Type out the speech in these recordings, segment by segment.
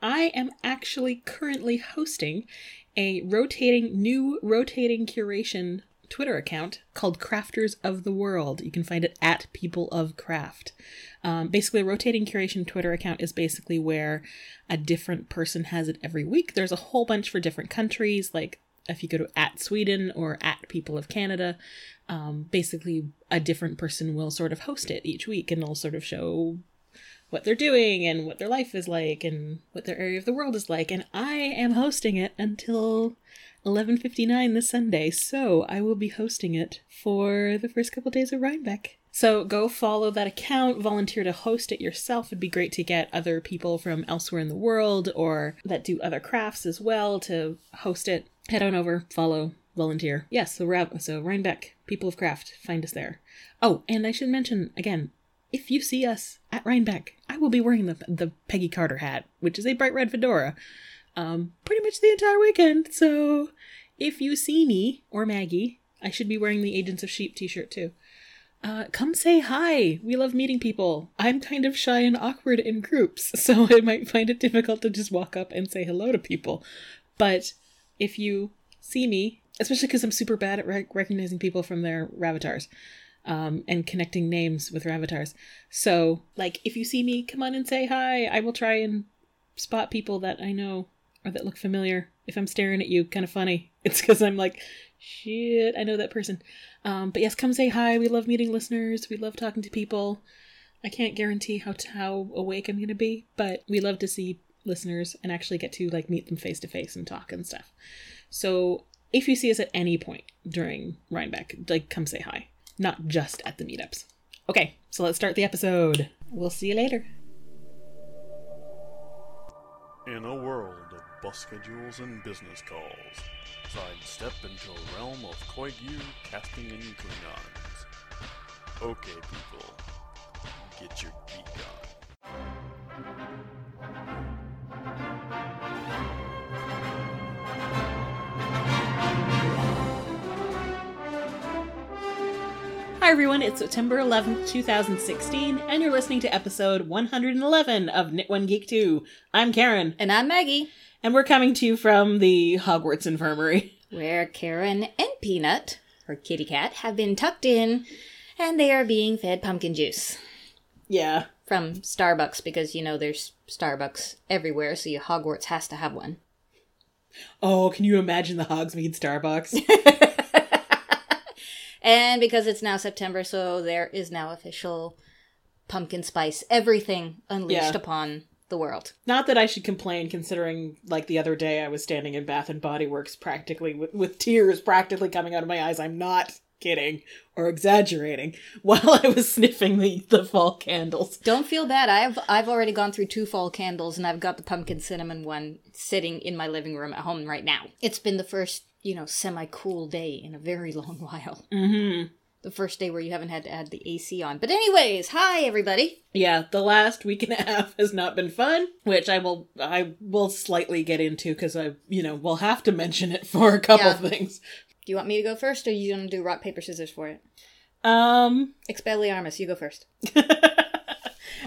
I am actually currently hosting a rotating, new rotating curation Twitter account called Crafters of the World. You can find it at People of Craft. Um, basically, a rotating curation Twitter account is basically where a different person has it every week. There's a whole bunch for different countries, like if you go to at Sweden or at People of Canada, um, basically a different person will sort of host it each week and they'll sort of show what they're doing and what their life is like and what their area of the world is like. And I am hosting it until 11:59 this Sunday, so I will be hosting it for the first couple days of Rhinebeck. So go follow that account, volunteer to host it yourself. It'd be great to get other people from elsewhere in the world or that do other crafts as well to host it. Head on over, follow, volunteer. Yes, so so Rhinebeck, People of Craft, find us there. Oh, and I should mention again, if you see us at Rhinebeck, I will be wearing the the Peggy Carter hat, which is a bright red fedora, um, pretty much the entire weekend. So if you see me or Maggie, I should be wearing the Agents of Sheep T-shirt too. Uh, come say hi. We love meeting people. I'm kind of shy and awkward in groups, so I might find it difficult to just walk up and say hello to people. But if you see me, especially because I'm super bad at rec- recognizing people from their ravatars um, and connecting names with ravatars. So, like, if you see me, come on and say hi. I will try and spot people that I know or that look familiar. If I'm staring at you, kind of funny. It's because I'm like, shit, I know that person. Um, but yes, come say hi. We love meeting listeners. We love talking to people. I can't guarantee how how awake I'm going to be, but we love to see listeners and actually get to like meet them face to face and talk and stuff. So if you see us at any point during Rhinebeck, like come say hi, not just at the meetups. Okay, so let's start the episode. We'll see you later. In a world of bus schedules and business calls, sidestep into a realm of Koigu casting and Klingons. Okay, people, get your geek on. Hi everyone, it's September 11th, 2016, and you're listening to episode 111 of Knit One Geek 2. I'm Karen, And I'm Maggie, and we're coming to you from the Hogwarts Infirmary. where Karen and Peanut, her kitty cat, have been tucked in and they are being fed pumpkin juice Yeah. from Starbucks because you know there's Starbucks everywhere, so your Hogwarts has to have one. Oh, can you imagine the Hogsmeade Starbucks? And because it's now September, so there is now official pumpkin spice everything unleashed Yeah. upon the world. Not that I should complain, considering, like, the other day I was standing in Bath and Body Works practically with, with tears practically coming out of my eyes. I'm not kidding or exaggerating while I was sniffing the, the fall candles. Don't feel bad. I've I've already gone through two fall candles and I've got the pumpkin cinnamon one sitting in my living room at home right now. It's been the first, you know, semi-cool day in a very long while. Mm-hmm. The first day where you haven't had to add the AC on. But anyways, hi everybody. Yeah, the last week and a half has not been fun, which I will I will slightly get into because I you know will have to mention it for a couple Yeah. things. Do you want me to go first or you gonna do rock, paper, scissors for it? Um. Expelliarmus, you go first.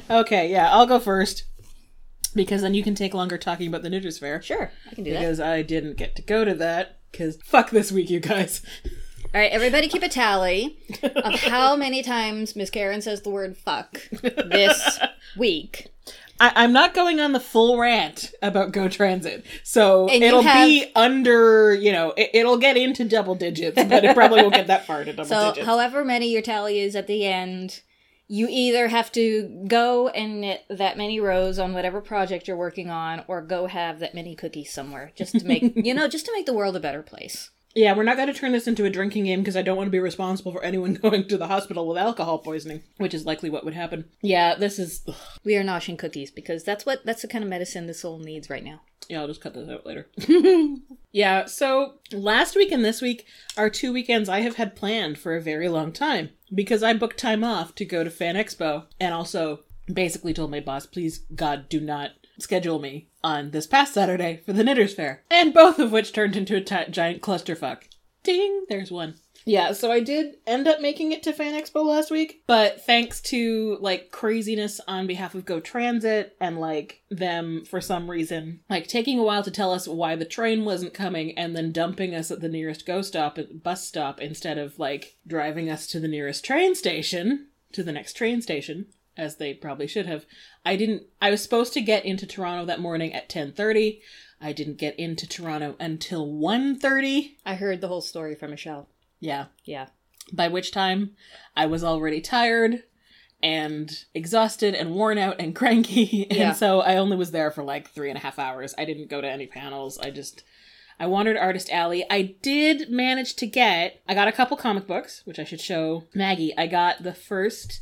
okay, yeah, I'll go first because then you can take longer talking about the Knitters Fair Sure, I can do that. because I didn't get to go to that because fuck this week, you guys. Alright, everybody keep a tally of how many times Miss Karen says the word fuck this week. I, I'm not going on the full rant about Go Transit, so And it'll have- be under, you know, it, it'll get into double digits, but it probably won't get that far to double So, digits. however many your tally is at the end, you either have to go and knit that many rows on whatever project you're working on, or go have that many cookies somewhere, just to make you know, just to make the world a better place. Yeah, we're not going to turn this into a drinking game because I don't want to be responsible for anyone going to the hospital with alcohol poisoning, which is likely what would happen. Yeah, this is. ugh. We are noshing cookies because that's what that's the kind of medicine the soul needs right now. Yeah, I'll just cut this out later. yeah, so last week and this week are two weekends I have had planned for a very long time because I booked time off to go to Fan Expo and also basically told my boss, please, God, do not schedule me on this past Saturday for the Knitters Fair. And both of which turned into a giant clusterfuck. Ding! There's one. Yeah, so I did end up making it to Fan Expo last week, but thanks to like craziness on behalf of Go Transit and like them for some reason like taking a while to tell us why the train wasn't coming and then dumping us at the nearest go stop bus stop instead of like driving us to the nearest train station to the next train station as they probably should have. I didn't I was supposed to get into Toronto that morning at 10:30. I didn't get into Toronto until 1:30. I heard the whole story from Michelle. Yeah. Yeah. By which time I was already tired and exhausted and worn out and cranky. And Yeah. so I only was there for like three and a half hours. I didn't go to any panels. I just I wandered Artist Alley. I did manage to get I got a couple comic books, which I should show Maggie. I got the first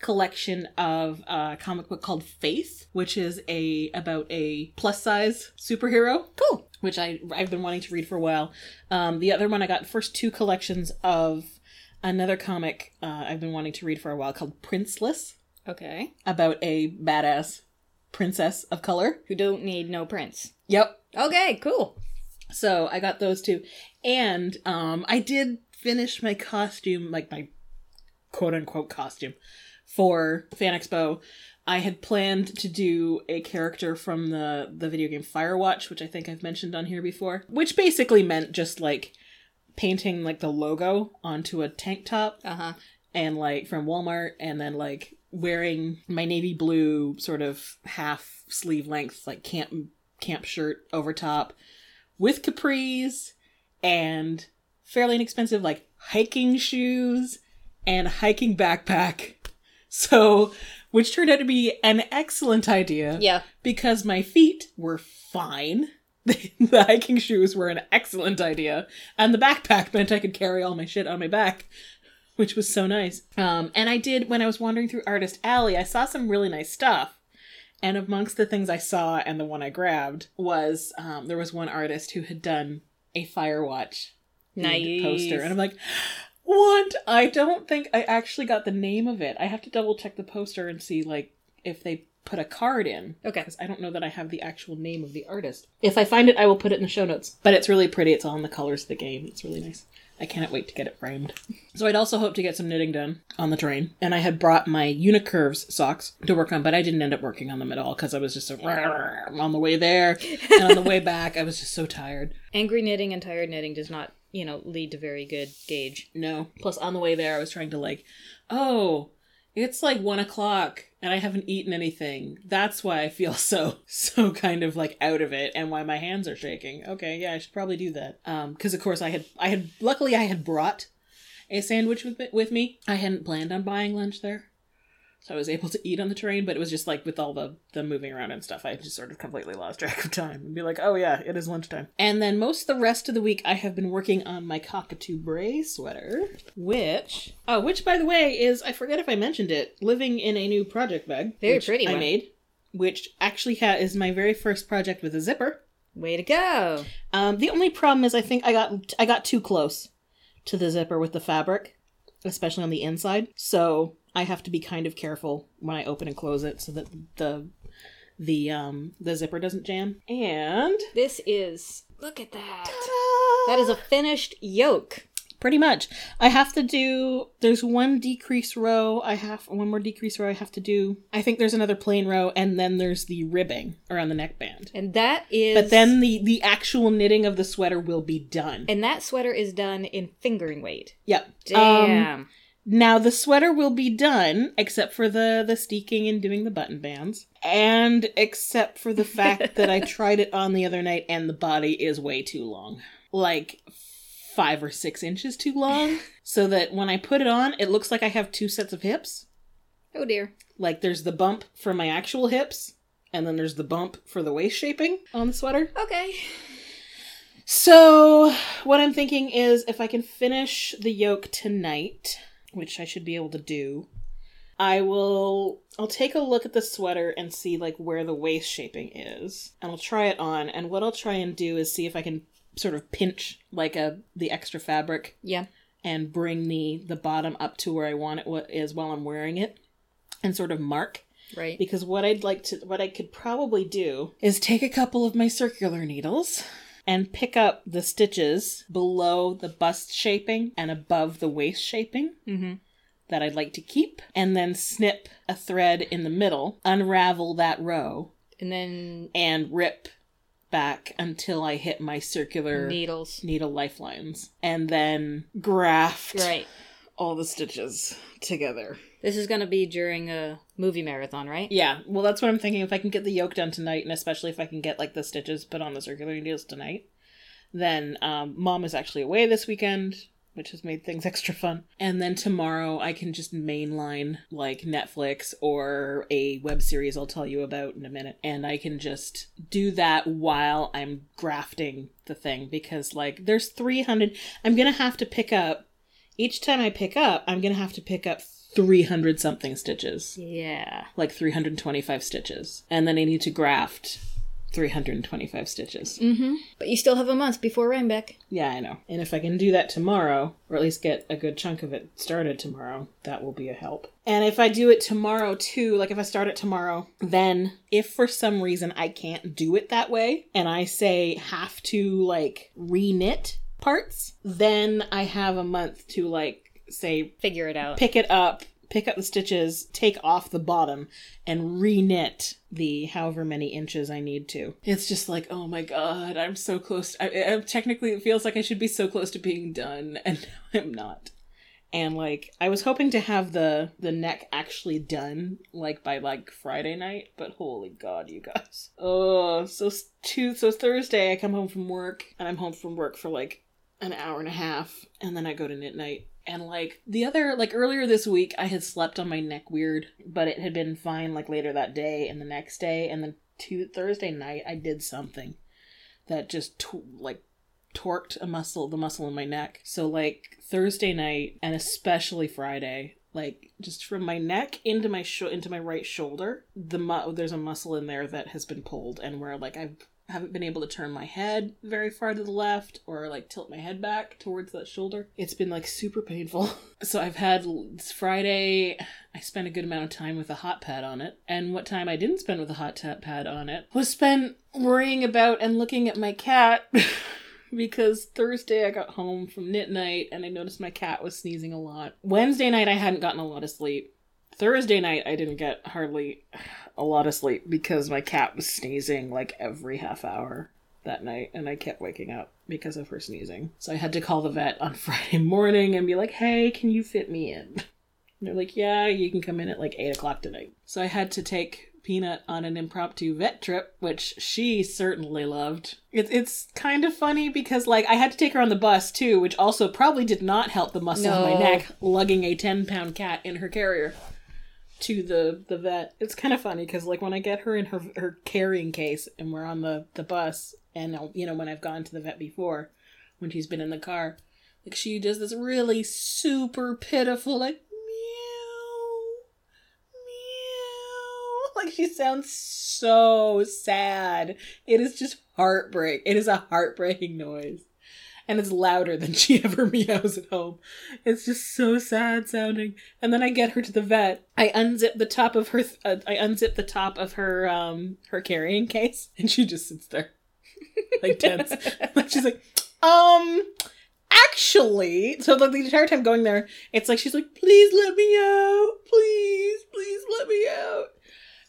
collection of a comic book called Faith, which is a about a plus size superhero Cool. which I I've been wanting to read for a while. Um, the other one I got first two collections of another comic uh, I've been wanting to read for a while called Princeless Okay. about a badass princess of color. Who don't need no prince. Yep. Okay, cool. So I got those two, and um, I did finish my costume, like my quote unquote costume, for Fan Expo. I had planned to do a character from the the video game Firewatch, which I think I've mentioned on here before, which basically meant just like painting like the logo onto a tank top Uh huh. and like from Walmart and then like wearing my navy blue sort of half sleeve length like camp camp shirt over top with capris and fairly inexpensive like hiking shoes and a hiking backpack. So, which turned out to be an excellent idea Yeah. because my feet were fine. the hiking shoes were an excellent idea, and the backpack meant I could carry all my shit on my back, which was so nice. Um, and I did when I was wandering through Artist Alley, I saw some really nice stuff. And amongst the things I saw and the one I grabbed was um, there was one artist who had done a Firewatch Nice. poster, and I'm like, what? I don't think I actually got the name of it. I have to double check the poster and see like if they put a card in Okay. because I don't know that I have the actual name of the artist. If I find it, I will put it in the show notes. But it's really pretty. It's all in the colors of the game. It's really nice. I cannot wait to get it framed. So I'd also hope to get some knitting done on the train. And I had brought my Unicurves socks to work on, but I didn't end up working on them at all because I was just so on the way there and on the way back. I was just so tired. Angry knitting and tired knitting does not, you know, lead to very good gauge. No. Plus, on the way there, I was trying to like, oh, it's like one o'clock and I haven't eaten anything. That's why I feel so, so kind of like out of it and why my hands are shaking. Okay, yeah, I should probably do that. Um, because of course I had, I had, luckily I had brought a sandwich with me, with me. I hadn't planned on buying lunch there. So I was able to eat on the terrain, but it was just like with all the the moving around and stuff, I just sort of completely lost track of time and be like, oh yeah, it is lunchtime. And then most of the rest of the week, I have been working on my cockatoo bray sweater, which oh, which by the way is I forget if I mentioned it, living in a new project bag, Very pretty I one. made, which actually ha- is my very first project with a zipper. Way to go. Um, the only problem is I think I got I got too close to the zipper with the fabric, especially on the inside. So I have to be kind of careful when I open and close it so that the the um the zipper doesn't jam. And This is. Look at that. That is a finished yoke. pretty much I have to do there's one decrease row I have one more decrease row I have to do. I think there's another plain row and then there's the ribbing around the neckband. And that is. But then the the actual knitting of the sweater will be done. And that sweater is done in fingering weight. Yep. Um, Damn. Now the sweater will be done, except for the the steeking and doing the button bands, and except for the fact that I tried it on the other night and the body is way too long, like five or six inches too long, so that when I put it on, it looks like I have two sets of hips. oh dear. Like there's the bump for my actual hips, and then there's the bump for the waist shaping on the sweater. Okay. So, what I'm thinking is if I can finish the yoke tonight, which I should be able to do, I will I'll take a look at the sweater and see like where the waist shaping is. And I'll try it on and what I'll try and do is see if I can sort of pinch like a the extra fabric Yeah. and bring the the bottom up to where I want it what is while I'm wearing it and sort of mark Right. because what I'd like to what I could probably do is take a couple of my circular needles and pick up the stitches below the bust shaping and above the waist shaping Mm-hmm. that I'd like to keep, and then snip a thread in the middle, unravel that row, And then and rip back until I hit my circular needles. needle lifelines, and then graft Right. all the stitches together. This is going to be during a movie marathon, right? Yeah, well, that's what I'm thinking. If I can get the yoke done tonight, and especially if I can get like the stitches put on the circular needles tonight, then um, mom is actually away this weekend, which has made things extra fun. And then tomorrow I can just mainline like Netflix or a web series I'll tell you about in a minute, and I can just do that while I'm grafting the thing because like there's 300. I'm gonna have to pick up each time I pick up. I'm gonna have to pick up 300 something stitches Yeah. like 325 stitches and then I need to graft 325 stitches. Mm-hmm. But you still have a month before Rhinebeck. Yeah, I know. And if I can do that tomorrow, or at least get a good chunk of it started tomorrow, that will be a help. And if I do it tomorrow too, like if I start it tomorrow, then if for some reason I can't do it that way and I say have to like re-knit parts, then I have a month to like say Figure it out. pick it up, pick up the stitches, take off the bottom, and re-knit the however many inches I need to. It's just like, oh my god, I'm so close. I, I, technically, it feels like I should be so close to being done, and I'm not. And like, I was hoping to have the the neck actually done like by like Friday night, but holy god, you guys. Oh, so two so Thursday I come home from work, and I'm home from work for like an hour and a half, and then I go to knit night. And like the other, like earlier this week, I had slept on my neck weird, but it had been fine like later that day and the next day. And then to Thursday night, I did something that just to- like torqued a muscle, the muscle in my neck. So like Thursday night and especially Friday, like just from my neck into my sho- into my right shoulder, the mu- there's a muscle in there that has been pulled, and where like I've haven't been able to turn my head very far to the left or like tilt my head back towards that shoulder. It's been like super painful. So I've had Friday, I spent a good amount of time with a hot pad on it. And what time I didn't spend with a hot ta- pad on it was spent worrying about and looking at my cat. because Thursday I got home from knit night and I noticed my cat was sneezing a lot. Wednesday night I hadn't gotten a lot of sleep. Thursday night I didn't get hardly a lot of sleep because my cat was sneezing like every half hour that night and I kept waking up because of her sneezing. So I had to call the vet on Friday morning and be like, hey, can you fit me in? And they're like, yeah, you can come in at like 8 o'clock tonight. So I had to take Peanut on an impromptu vet trip, which she certainly loved. It, it's kind of funny because, like, I had to take her on the bus too, which also probably did not help the muscle in my neck, lugging a 10 pound cat in her carrier to the the vet. It's kind of funny because like when I get her in her her carrying case and we're on the the bus and I'll- you know when I've gone to the vet before when she's been in the car, like she does this really super pitiful like meow meow like she sounds so sad. It is just heartbreak. It is a heartbreaking noise. And it's louder than she ever meows at home. It's just so sad sounding. And then I get her to the vet. I unzip the top of her. Th- uh, I unzip the top of her um her carrying case, and she just sits there, like tense. like she's like, um, actually. So like the entire time going there, it's like she's like, please let me out, please, please let me out.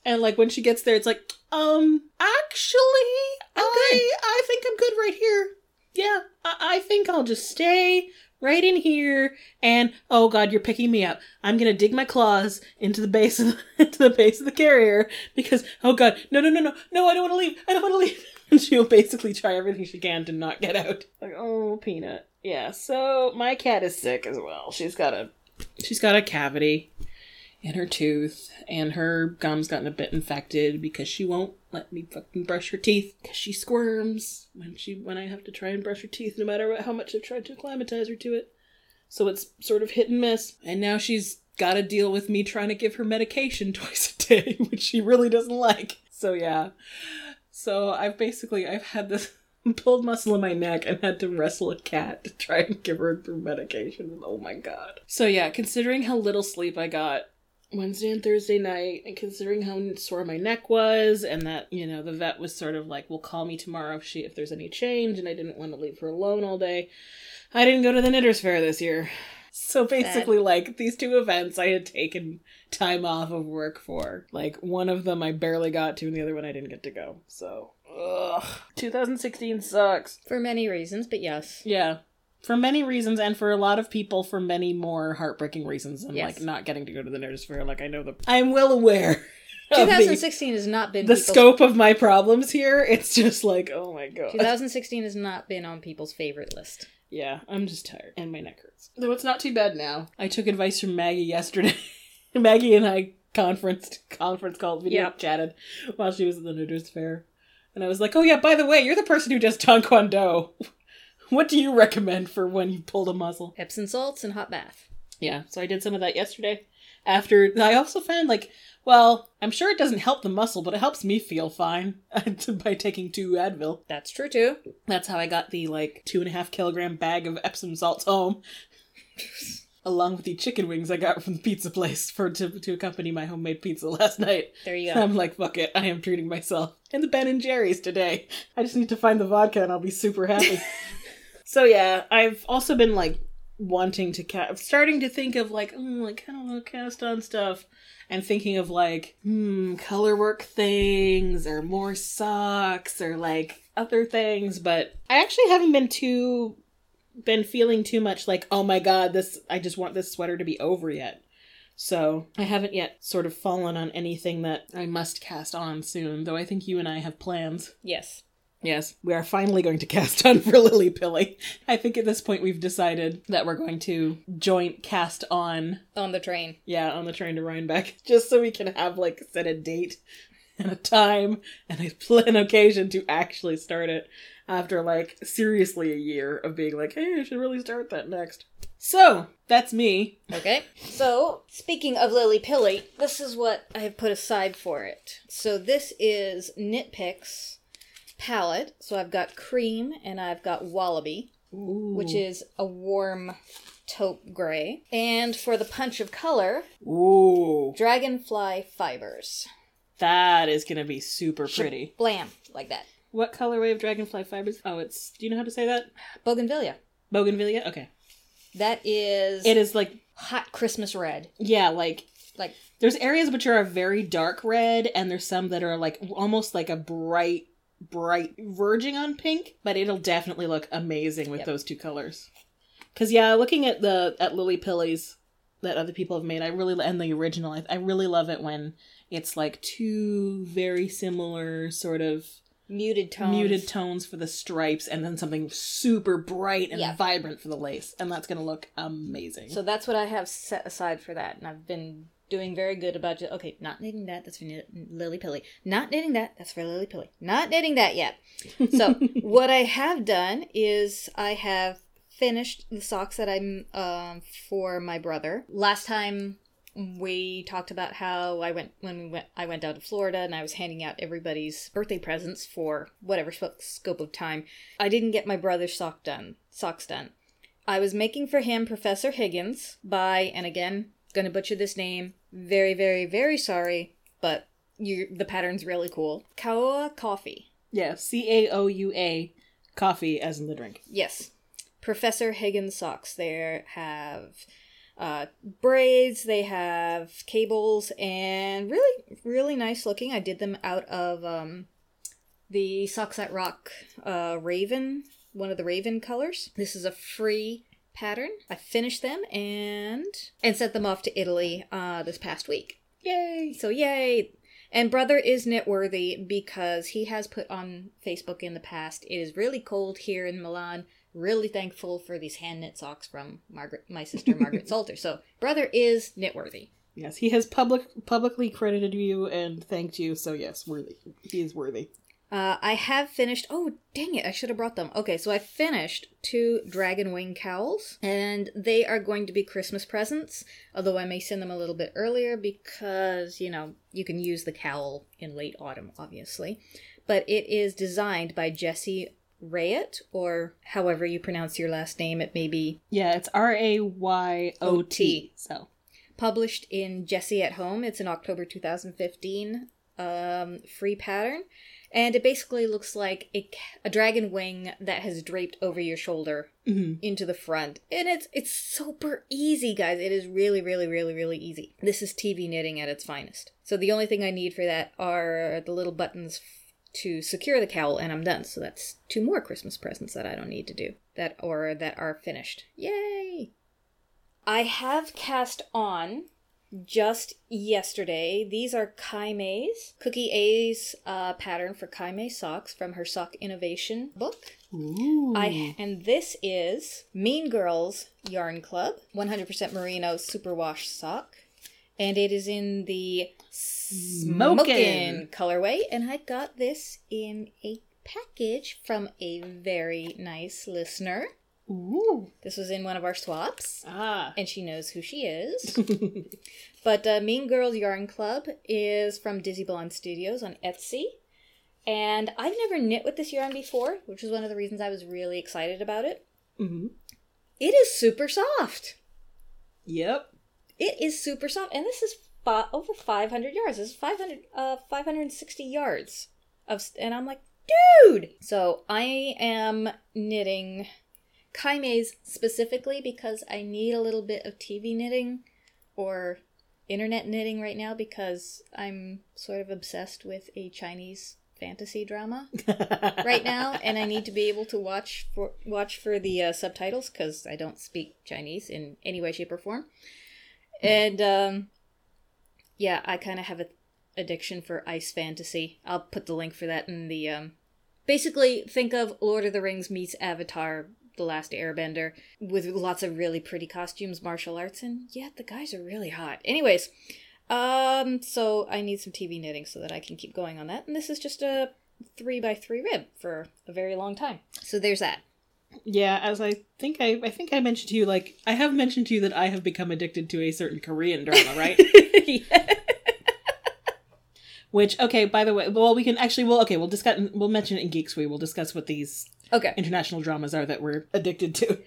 And like when she gets there, it's like, um, actually, I I think I'm good right here. Yeah, I, I think I'll just stay right in here. And oh god, you're picking me up. I'm gonna dig my claws into the base of the, into the base of the carrier because oh god, no no no no no, I don't want to leave. I don't want to leave. And she'll basically try everything she can to not get out. Like oh peanut. Yeah. So my cat is sick as well. She's got a she's got a cavity in her tooth, and her gums gotten a bit infected because she won't let me fucking brush her teeth because she squirms when she when I have to try and brush her teeth, no matter what, how much I've tried to acclimatize her to it. So it's sort of hit and miss, and now she's got to deal with me trying to give her medication twice a day, which she really doesn't like. So yeah, so I've basically I've had this. Pulled muscle in my neck and had to wrestle a cat to try and give her her medication. Oh my god. So yeah, considering how little sleep I got Wednesday and Thursday night, and considering how sore my neck was, and that you know the vet was sort of like, "Will call me tomorrow if she if there's any change," and I didn't want to leave her alone all day. I didn't go to the Knitters Fair this year, so basically, like these two events, I had taken time off of work for. Like one of them I barely got to, and the other one I didn't get to go. So, ugh, 2016 sucks. For many reasons, but yes. Yeah. For many reasons, and for a lot of people, for many more heartbreaking reasons than Yes. like not getting to go to the Knitters Fair. Like I know the I'm well aware of the, 2016 has not been the scope of my problems here. It's just like, oh my god. 2016 has not been on people's favorite list. Yeah, I'm just tired and my neck hurts. Though it's not too bad now. I took advice from Maggie yesterday. Maggie and I conferenced, conference called, video Yep. chatted while she was at the Knitters Fair. And I was like, oh yeah, by the way, you're the person who does Taekwondo. What do you recommend for when you pulled a muscle? Epsom salts and hot bath. Yeah, so I did some of that yesterday. After I also found like, well, I'm sure it doesn't help the muscle, but it helps me feel fine by taking two Advil. That's true too. That's how I got the like two and a half kilogram bag of Epsom salts home, along with the chicken wings I got from the pizza place for to to accompany my homemade pizza last night. There you go. I'm like, fuck it, I am treating myself. And the Ben and Jerry's today. I just need to find the vodka and I'll be super happy. So yeah, I've also been like wanting to cast, starting to think of like, mm, like kind of want cast on stuff, and thinking of like, hmm, color work things or more socks or like other things. But I actually haven't been too been feeling too much like, oh my god, this I just want this sweater to be over yet. So I haven't yet sort of fallen on anything that I must cast on soon, though I think you and I have plans. yes. Yes, we are finally going to cast on for Lily Pilly. I think at this point we've decided that we're going to joint cast on, On the train. yeah, on the train to Rhinebeck, just so we can have like set a date and a time and a an occasion to actually start it after like seriously a year of being like, hey, I should really start that next. So that's me. Okay. So, speaking of Lily Pilly, this is what I have put aside for it. So, this is Knitpicks palette. So, I've got cream and I've got wallaby, which is a warm taupe gray. And for the punch of color, ooh, dragonfly fibers. that is gonna be super pretty. Blam, like that. What colorway of dragonfly fibers? Oh, it's. Do you know how to say that? Bougainvillea. Bougainvillea. Okay. That is It is like hot Christmas red. yeah, like Like, there's areas which are a very dark red, and there's some that are like almost like a bright, bright verging on pink. But it'll definitely look amazing with Yep. those two colors. Cause yeah, looking at the at Lily Pilly's that other people have made, I really and the original, I, I really love it when it's like two very similar sort of muted tones. muted tones for the stripes, and then something super bright and Yeah. vibrant for the lace, and that's gonna look amazing. So that's what I have set aside for that, and I've been doing very good about just okay, not knitting that. That's for Lily Pilly. Not knitting that. That's for Lily Pilly. Not knitting that yet. So what I have done is I have finished the socks that I'm um, for my brother. Last time we talked about how I went when we went I went down to Florida and I was handing out everybody's birthday presents for whatever scope of time. I didn't get my brother's sock done. Socks done. I was making for him Professor Higgins by, and again, gonna butcher this name. Very, very, very sorry, but you the pattern's really cool. Caoua coffee. Yeah, C A O U A, coffee as in the drink. Yes, Professor Higgins socks. They have uh, braids. They have cables, and really, really nice looking. I did them out of um, the Socks That Rock uh, Raven, one of the Raven colors. This is a free pattern. I finished them and and sent them off to Italy uh, this past week. Yay! So yay! And brother is knitworthy because he has put on Facebook in the past. It is really cold here in Milan. Really thankful for these hand knit socks from Margaret, my sister Margaret Salter. So brother is knitworthy. Yes, he has public publicly credited you and thanked you. So yes, worthy. He is worthy. Uh, I have finished. Oh, dang it! I should have brought them. Okay, so I finished two dragon wing cowls, and they are going to be Christmas presents. Although I may send them a little bit earlier because you know you can use the cowl in late autumn, obviously. But it is designed by Jessie Rayot, or however you pronounce your last name. It may be Yeah, it's R A Y O T. So published in Jessie at Home. It's an October 2015 um, free pattern. And it basically looks like a, a dragon wing that has draped over your shoulder Mhm. into the front. And it's it's super easy, guys. It is really, really, really, really easy. This is TV knitting at its finest. So the only thing I need for that are the little buttons to secure the cowl, and I'm done. So that's two more Christmas presents that I don't need to do that or that are finished. Yay! I have cast on just yesterday. These are Kai-Mei's Cookie A's uh, pattern for Kai-Mei socks from her Sock Innovation book. Ooh. I and this is Mean Girls Yarn Club 100% merino superwash sock, and it is in the Smokin'. smokin' colorway. And I got this in a package from a very nice listener. Ooh. This was in one of our swaps Ah. and she knows who she is. but uh, Mean Girls Yarn Club is from Dizzy Blonde Studios on Etsy. And I've never knit with this yarn before, which is one of the reasons I was really excited about it. hmm It is super soft. Yep. It is super soft. And this is fi- over 500 yards. This is 500, uh, 560 yards. of, And I'm like, dude! So I am knitting Kai-Mei's specifically because I need a little bit of TV knitting or internet knitting right now because I'm sort of obsessed with a Chinese fantasy drama right now and I need to be able to watch for watch for the uh, subtitles cuz I don't speak Chinese in any way shape or form. And um yeah, I kind of have an addiction for ice fantasy. I'll put the link for that in the um basically think of Lord of the Rings meets Avatar the last airbender with lots of really pretty costumes martial arts and yeah the guys are really hot anyways um so i need some tv knitting so that i can keep going on that and this is just a three by three rib for a very long time so there's that Yeah, as I think I I think I mentioned to you, like I have mentioned to you that I have become addicted to a certain Korean drama, right? yeah. Which okay, by the way, well we can actually well okay we'll discuss we'll mention it in Geeks We We'll discuss what these okay international dramas are that we're addicted to.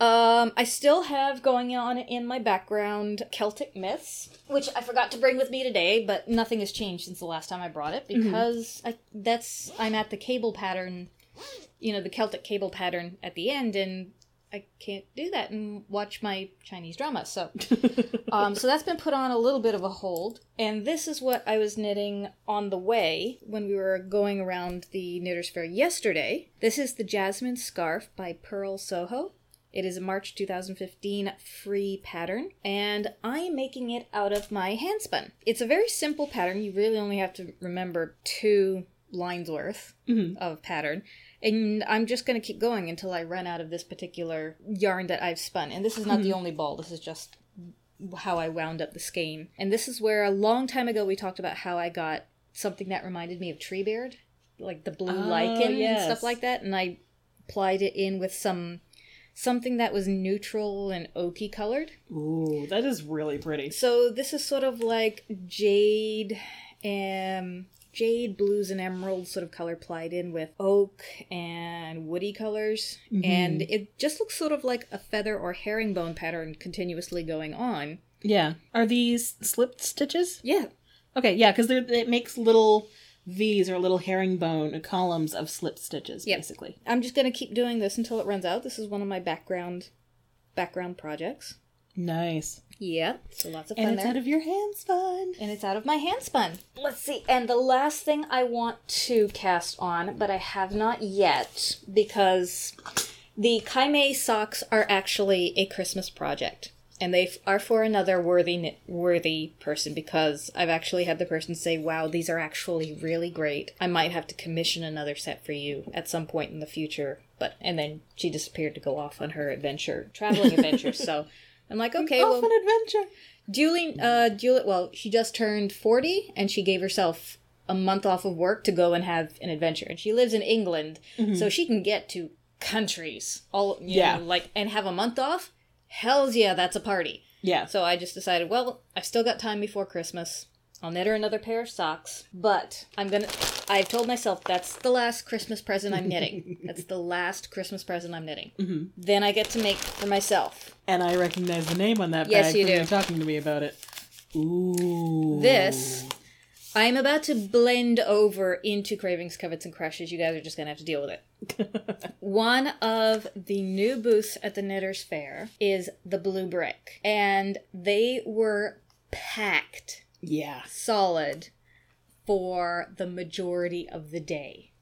Um, I still have going on in my background Celtic myths, which I forgot to bring with me today, but nothing has changed since the last time I brought it because I that's I'm at the cable pattern, you know, the Celtic cable pattern at the end, and I can't do that and watch my Chinese drama. So, um, so that's been put on a little bit of a hold, and this is what I was knitting on the way when we were going around the Knitters Fair yesterday. This is the Jasmine Scarf by Purl Soho. It is a March 2015 free pattern, and I am making it out of my handspun. It's a very simple pattern. You really only have to remember two lines worth Mhm. of pattern. And I'm just going to keep going until I run out of this particular yarn that I've spun. And this is not the only ball, this is just how I wound up the skein. And this is where a long time ago we talked about how I got something that reminded me of Treebeard, like the blue Oh, lichen and stuff like that. And I applied it in with some something that was neutral and oaky colored. Ooh, that is really pretty. So this is sort of like jade um jade blues and emeralds sort of color plied in with oak and woody colors mm-hmm. and it just looks sort of like a feather or herringbone pattern continuously going on. Yeah. Are these slipped stitches? Yeah. Okay, yeah, because it makes little V's or little herringbone columns of slipped stitches, Yep. basically. I'm just going to keep doing this until it runs out. This is one of my background background projects. Nice. Yep. so lots of fun And it's there. out of your hands, fun. and it's out of my handspun. Let's see. And the last thing I want to cast on, but I have not yet, because the Kai-Mei socks are actually a Christmas project. And they f- are for another worthy worthy person because I've actually had the person say, "Wow, these are actually really great. I might have to commission another set for you at some point in the future." But and then she disappeared to go off on her adventure, traveling adventure. So I'm like, "Okay, Off well, an adventure. Julie, uh, Julie, well, she just turned 40 and she gave herself a month off of work to go and have an adventure. And she lives in England, so she can get to countries all, Yeah. know, like, and have a month off. Hells yeah, that's a party. Yeah. So I just decided, well, I've still got time before Christmas. I'll knit her another pair of socks, but I'm gonna. I've told myself that's the last Christmas present I'm knitting. that's the last Christmas present I'm knitting. Mm-hmm. Then I get to make for myself. And I recognize the name on that Yes, bag you from do. you talking to me about it. Ooh. This I'm about to blend over into cravings, covets, and crushes. You guys are just gonna have to deal with it. One of the new booths at the Knitters Fair is the Blue Brick, and they were packed Yeah. solid for the majority of the day.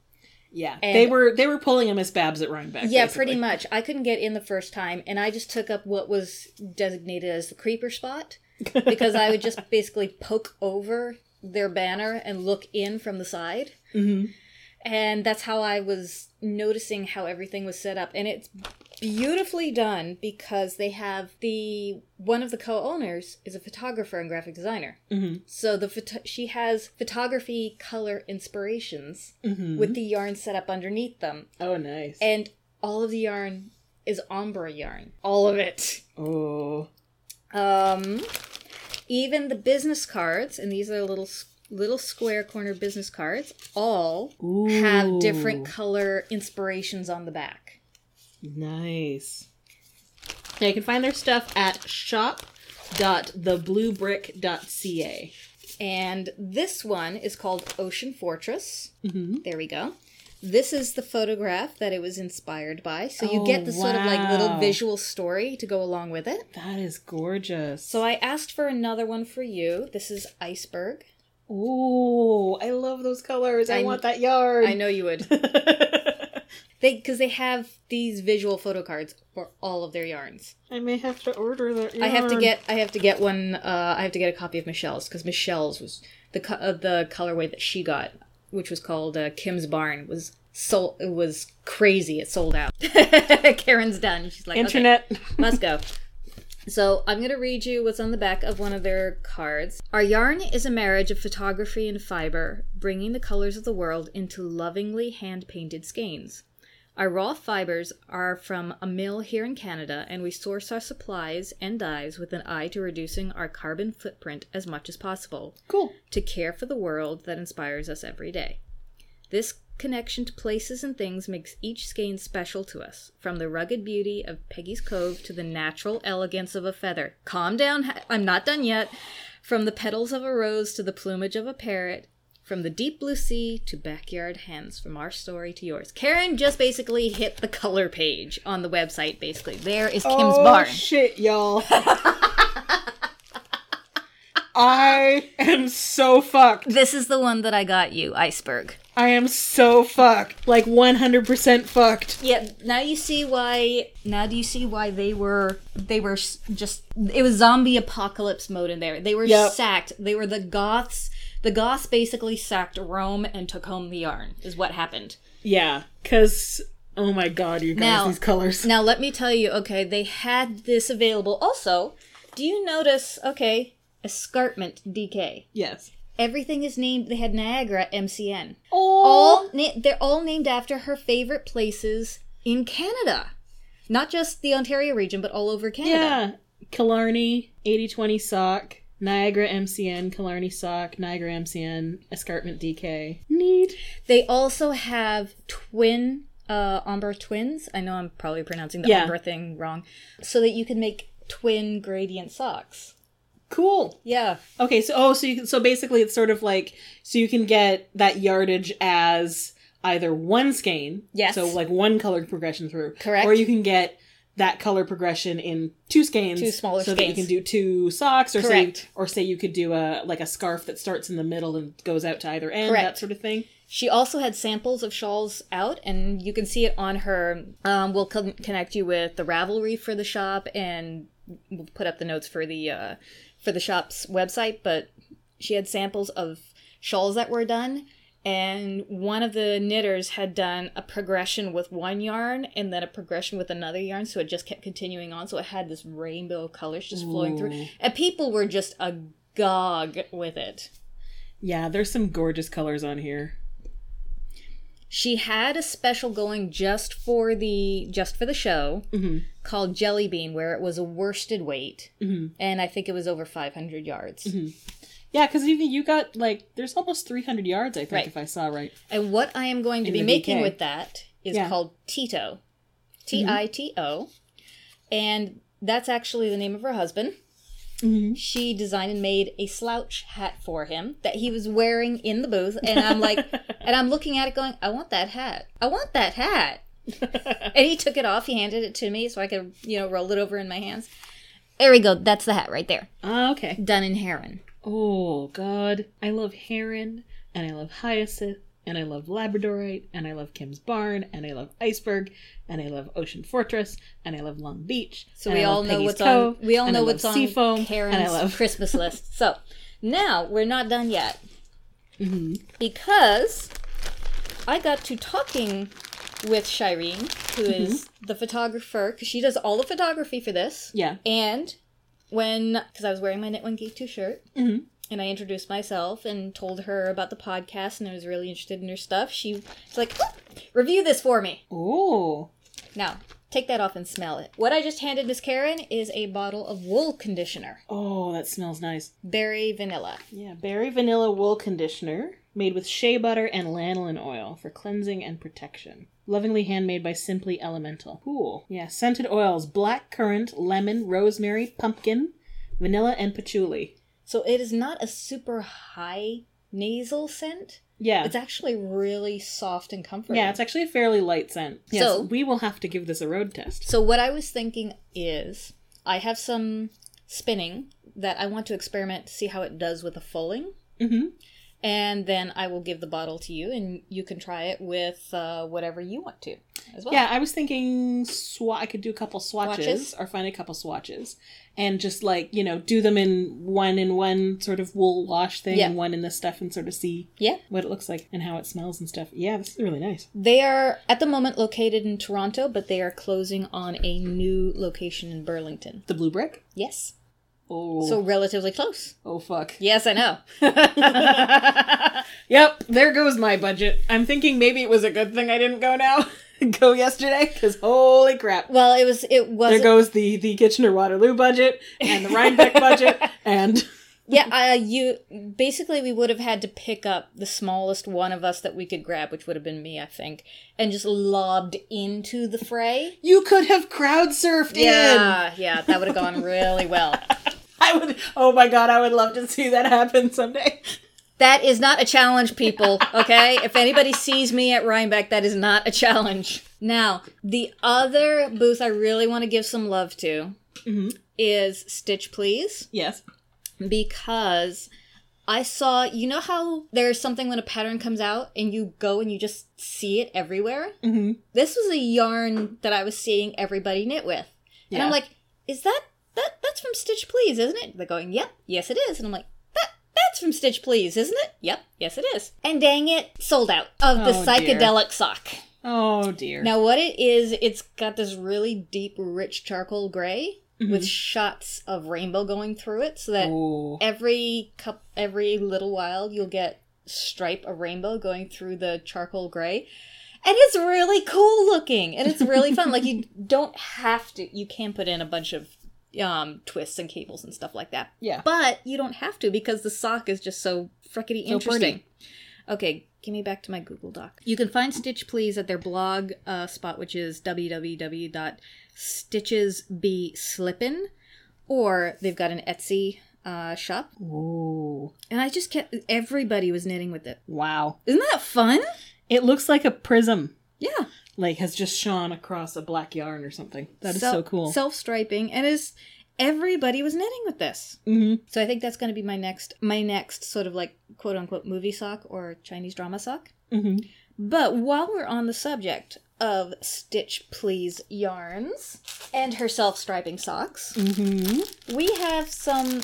Yeah. And- they were they were pulling a Miss Babs at Rhinebeck. Yeah, basically. pretty much. I couldn't get in the first time, and I just took up what was designated as the creeper spot because I would just basically poke over their banner and look in from the side. Mhm. And that's how I was noticing how everything was set up. And it's beautifully done because they have the one of the co-owners is a photographer and graphic designer. Mhm. So the photo- she has photography color inspirations Mhm. with the yarn set up underneath them Oh, nice. and all of the yarn is ombre yarn all of it oh. um even the business cards and these are little little square corner business cards all have different color inspirations on the back Nice. Yeah, you can find their stuff at shop.thebluebrick.ca. and this one is called ocean fortress Mm-hmm. there we go this is the photograph that it was inspired by so you Oh, get the sort of like little visual story to go along with it That is gorgeous. so i asked for another one for you this is iceberg Ooh, I love those colors. I, I- want that yarn. i know you would They because they have these visual photo cards for all of their yarns. I may have to order that yarn. I have to get I have to get one. Uh, I have to get a copy of Michelle's because Michelle's was the co- uh, the colorway that she got, which was called uh, Kim's Barn, was sold. It was crazy. It sold out. Karen's done. She's like "Okay, internet. must go. So I'm going to read you what's on the back of one of their cards. Our yarn is a marriage of photography and fiber, bringing the colors of the world into lovingly hand painted skeins. Our raw fibers are from a mill here in Canada, and we source our supplies and dyes with an eye to reducing our carbon footprint as much as possible Cool. to care for the world that inspires us every day. This connection to places and things makes each skein special to us, from the rugged beauty of Peggy's Cove to the natural elegance of a feather. Calm down, I'm not done yet. From the petals of a rose to the plumage of a parrot, from the deep blue sea to backyard hens, from our story to yours. Karen just basically hit the color page on the website, basically. There is Kim's oh, barn. shit, y'all. I am so fucked. This is the one that I got you, Iceberg. I am so fucked. Like 100% fucked. Yeah, now you see why. Now do you see why they were? They were just. It was zombie apocalypse mode in there. They were Yep. sacked. They were the Goths. The Goths basically sacked Rome and took home the yarn. Is what happened. Yeah, because, oh my god, you guys, Now- these colors. Now let me tell you. Okay, they had this available. Also, do you notice? Okay, escarpment DK. yes. Everything is named. They had Niagara MCN. Oh. all na- they're all named after her favorite places in Canada. Not just the Ontario region, but all over Canada. Yeah. Killarney, 8020 sock, Niagara MCN, Killarney sock, Niagara MCN, Escarpment DK. Neat. They also have twin uh ombre twins. I know I'm probably pronouncing the Yeah. ombre thing wrong. So that you can make twin gradient socks. Cool. Yeah. Okay, so oh, so you can, so basically it's sort of like so you can get that yardage as either one skein, Yes. so like one color progression through, Correct. or you can get that color progression in two skeins, Two smaller so that you can do two socks, or Correct. say, or say you could do a like a scarf that starts in the middle and goes out to either end, Correct. that sort of thing. She also had samples of shawls out, and you can see it on her. Um, we'll con- connect you with the Ravelry for the shop, and we'll put up the notes for the uh, for the shop's website. But she had samples of shawls that were done, and one of the knitters had done a progression with one yarn and then a progression with another yarn, so it just kept continuing on. So it had this rainbow of colors just flowing through, and people were just agog with it. Yeah, there's some gorgeous colors on here. She had a special going just for the just for the show Mhm. called Jelly Bean, where it was a worsted weight, Mhm. and I think it was over 500 yards. Yeah, because you you got like there's almost 300 yards. I think Right. if I saw right. And what I am going to In be making with that is Yeah. called Tito. T I T O. And that's actually the name of her husband. Mm-hmm. She designed and made a slouch hat for him that he was wearing in the booth. And I'm like, and I'm looking at it going, I want that hat. I want that hat. and he took it off. He handed it to me so I could, you know, roll it over in my hands. There we go. That's the hat right there. Ah, okay. Done in heron. Oh God, I love heron, and I love hyacinth, and I love labradorite, and I love Kim's Barn, and I love iceberg, and I love Ocean Fortress, and I love Long Beach. So we all know what's Cove, on. We all know what's on Seafoam, Karen's and I love Christmas list. So now we're not done yet Mhm. because I got to talking with Shireen, who Mm-hmm. is the photographer, because she does all the photography for this. Yeah. And when, because I was wearing my Knit One Geek 2 shirt, Mhm. And I introduced myself and told her about the podcast, and I was really interested in her stuff, she was like, "Oh, review this for me. Oh. Now, take that off and smell it. What I just handed Miss Karen is a bottle of wool conditioner, Oh, that smells nice. berry vanilla. Yeah, berry vanilla wool conditioner made with shea butter and lanolin oil for cleansing and protection. Lovingly handmade by Simply Elemental. Cool. Yeah, scented oils black currant, lemon, rosemary, pumpkin, vanilla, and patchouli. So it is not a super high nasal scent. Yeah. It's actually really soft and comforting. yeah, it's actually a fairly light scent. Yes, So- we will have to give this a road test. So what I was thinking is I have some spinning that I want to experiment to see how it does with a fulling. Mm-hmm. And then I will give the bottle to you and you can try it with uh, whatever you want to as well. Yeah, I was thinking swa- I could do a couple swatches, Swatches? or find a couple swatches and just like, you know, do them in one in one sort of wool wash thing Yeah. and one in this stuff and sort of see Yeah. what it looks like and how it smells and stuff. Yeah, this is really nice. They are at the moment located in Toronto, but they are closing on a new location in Burlington. The blue brick? Yes. Oh. So relatively close. oh fuck. Yes, I know. Yep, there goes my budget. I'm thinking maybe it was a good thing I didn't go now. go yesterday cuz holy crap. well, it was it was There goes the the Kitchener Waterloo budget and the Rhinebeck budget and Yeah, uh, you basically we would have had to pick up the smallest one of us that we could grab, which would have been me, I think, and just lobbed into the fray. you could have crowd surfed in. Yeah, yeah, that would have gone really well. I would Oh my god, I would love to see that happen someday. That is not a challenge, people. Okay, if anybody sees me at Rhinebeck, that is not a challenge. Now, the other booth I really want to give some love to Mhm. is Stitch Please. Yes. because I saw, you know how there's something when a pattern comes out and you go and you just see it everywhere? Mhm. This was a yarn that I was seeing everybody knit with. And I'm like, is that that that's from Stitch Please, isn't it? They're going, "Yep, yes it is." And I'm like, "That that's from Stitch Please, isn't it?" "Yep, yes it is." And dang it, sold out of the Oh, dear. psychedelic sock. Oh dear. Now, what it is, it's got this really deep, rich charcoal gray mm-hmm. with shots of rainbow going through it, so that Oh. every cup, every little while, you'll get stripe of rainbow going through the charcoal gray, and it's really cool looking, and it's really fun. like you don't have to, you can put in a bunch of um twists and cables and stuff like that, Yeah. but you don't have to because the sock is just so frickety So interesting. Okay, give me back to my Google Doc. You can find Stitch Please at their blog uh, spot, which is www.stitchesbeslippin, or they've got an Etsy uh, shop. Oh. And I just kept everybody was knitting with it. Wow. Isn't that fun? It looks like a prism. Yeah, Like has just shone across a black yarn or something. That is so cool. Self striping, and is everybody was knitting with this. mm-hmm. So I think that's going to be my next, my next sort of like quote unquote movie sock or Chinese drama sock. Mm-hmm. But while we're on the subject of Stitch Please yarns and her self striping socks, Mm-hmm. we have some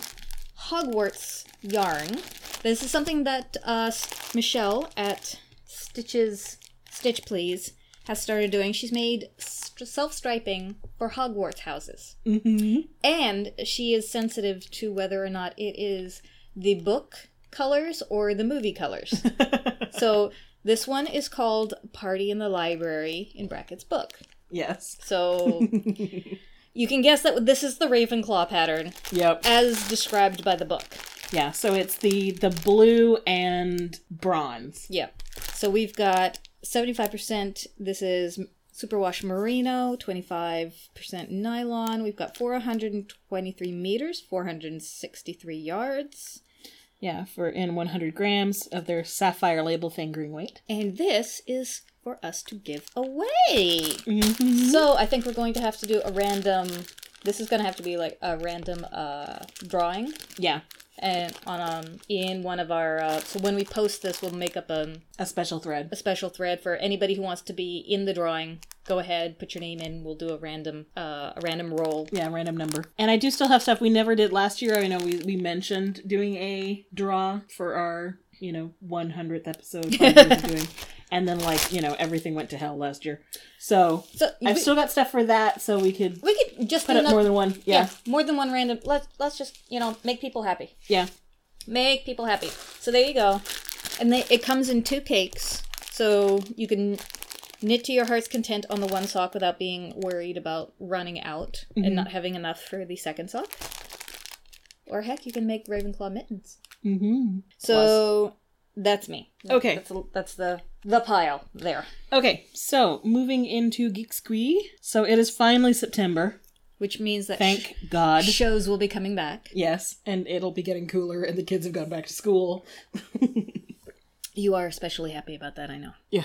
Hogwarts yarn. This is something that uh, Michelle at Stitches Stitch Please has started doing. She's made self striping for Hogwarts houses. Mm-hmm. And she is sensitive to whether or not it is the book colors or the movie colors. so this one is called Party in the Library in brackets book. yes. So you can guess that this is the Ravenclaw pattern Yep. as described by the book. Yeah, so it's the the blue and bronze. Yeah. So we've got 75%. This is superwash merino, 25% nylon. We've got 423 meters, 463 yards. Yeah, for in 100 grams of their sapphire label fingering weight. And this is for us to give away. So I think we're going to have to do a random. This is going to have to be like a random uh, drawing, Yeah, and on um in one of our. Uh, so when we post this, we'll make up a, a special thread. a special thread for anybody who wants to be in the drawing. Go ahead, put your name in. We'll do a random uh, a random roll. Yeah, random number. And I do still have stuff we never did last year. I know we, we mentioned doing a draw for our, you know, 100th episode. doing. And then, like, you know, everything went to hell last year. So So I've we, still got stuff for that, so we could we could just put up another- more than one. yeah. Yeah. more than one random. Let's let's just you know make people happy. Yeah. make people happy. So there you go. And they, it comes in two cakes, so you can knit to your heart's content on the one sock without being worried about running out and not having enough for the second sock. Or heck, you can make Ravenclaw mittens. Mm-hmm. So that's me. Okay. that's, that's the the pile there, Okay, so moving into Geek Squee. So it is finally September. which means that Thank God. shows will be coming back. Yes, and it'll be getting cooler, and the kids have gone back to school. You are especially happy about that, I know. Yeah.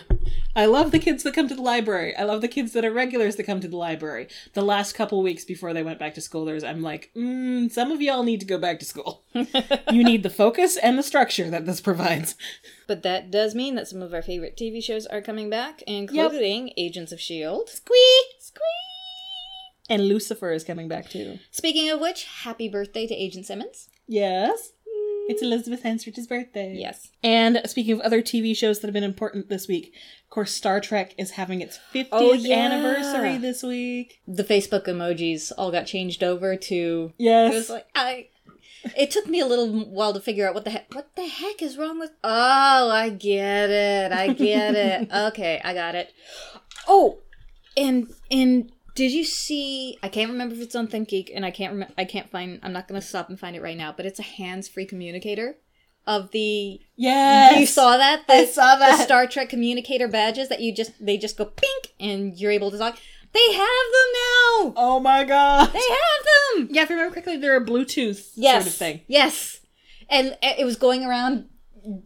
I love the kids that come to the library. I love the kids that are regulars that come to the library. The last couple weeks before they went back to school, there's I'm like, mm, some of y'all need to go back to school. you need the focus and the structure that this provides. But that does mean that some of our favorite TV shows are coming back, including Agents of S.H.I.E.L.D. Squee! Squee! And Lucifer is coming back too. Speaking of which, happy birthday to Agent Simmons. Yes. It's Elizabeth Henstridge's birthday. Yes. And speaking of other TV shows that have been important this week, of course, Star Trek is having its 50th Oh, yeah. anniversary this week. The Facebook emojis all got changed over to. Yes. It was like I. It took me a little while to figure out what the heck. What the heck is wrong with? Oh, I get it. I get it. Okay, I got it. Oh, and and did you see? I can't remember if it's on ThinkGeek, and I can't remember. I can't find. I'm not gonna stop and find it right now. But it's a hands-free communicator of the yes. You saw that? The, I saw The that. Star Trek communicator badges that you just they just go pink and you're able to talk. They have them now. Oh my god. They have them. Yeah, if I remember correctly, they're a Bluetooth Yes. sort of thing. Yes. And it was going around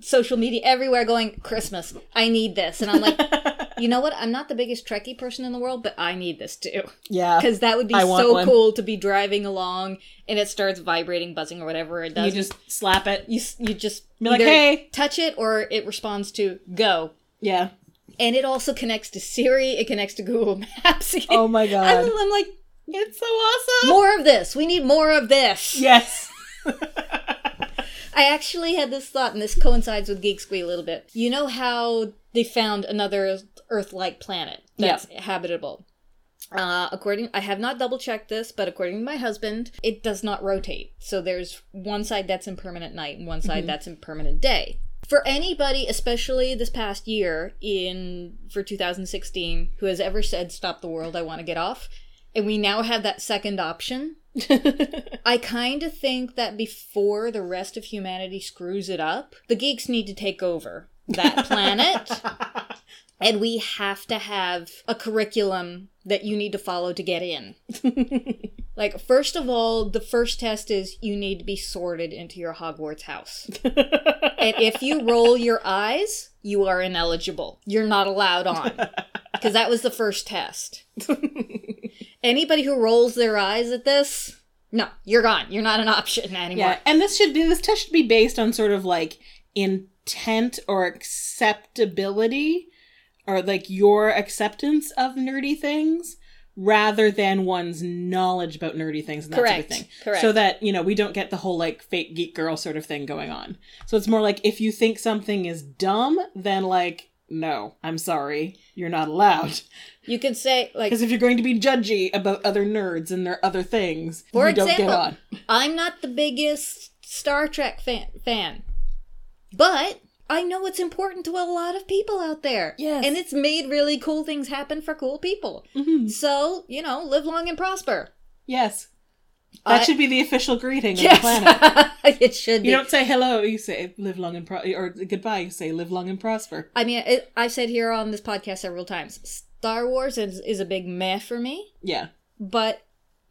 social media everywhere going Christmas. I need this. And I'm like, you know what? I'm not the biggest Trekkie person in the world, but I need this too. Yeah. Because that would be I so cool to be driving along and it starts vibrating, buzzing, or whatever it does. You just slap it. you, you just Be like, "Hey." touch it or it responds to go. Yeah. and it also connects to Siri. It connects to Google Maps. Oh my I'm, god. I'm like, It's so awesome. more of this. We need more of this. Yes. I actually had this thought, and this coincides with Geek Squee a little bit. You know how they found another Earth-like planet that's habitable. Uh, according, I have not double checked this, but according to my husband, it does not rotate. So there's one side that's in permanent night and one side that's in permanent day. For anybody, especially this past year in for 2016, who has ever said "Stop the world, I want to get off," and we now have that second option, I kind of think that before the rest of humanity screws it up, the geeks need to take over that planet. and we have to have a curriculum that you need to follow to get in. like, first of all, the first test is you need to be sorted into your Hogwarts house. and if you roll your eyes, you are ineligible. You're not allowed on. Because that was the first test. Anybody who rolls their eyes at this, no, you're gone. You're not an option anymore. Yeah, and this should be this test should be based on sort of like intent or acceptability or like your acceptance of nerdy things rather than one's knowledge about nerdy things and that Correct. sort of thing. Correct. So that, you know, we don't get the whole like fake geek girl sort of thing going on. So it's more like if you think something is dumb, then like no, I'm sorry, you're not allowed. You could say, like, Because if you're going to be judgy about other nerds and their other things, For you don't example, get on. I'm not the biggest Star Trek fan, fan, but I know it's important to a lot of people out there. Yes. And it's made really cool things happen for cool people. Mhm. So, you know, live long and prosper. Yes. That I- should be the official greeting of the planet. It should be. You don't say hello, you say live long and pro- or goodbye, you say live long and prosper. I mean, it, I've said here on this podcast several times. Star Wars is, is a big meh for me, Yeah. but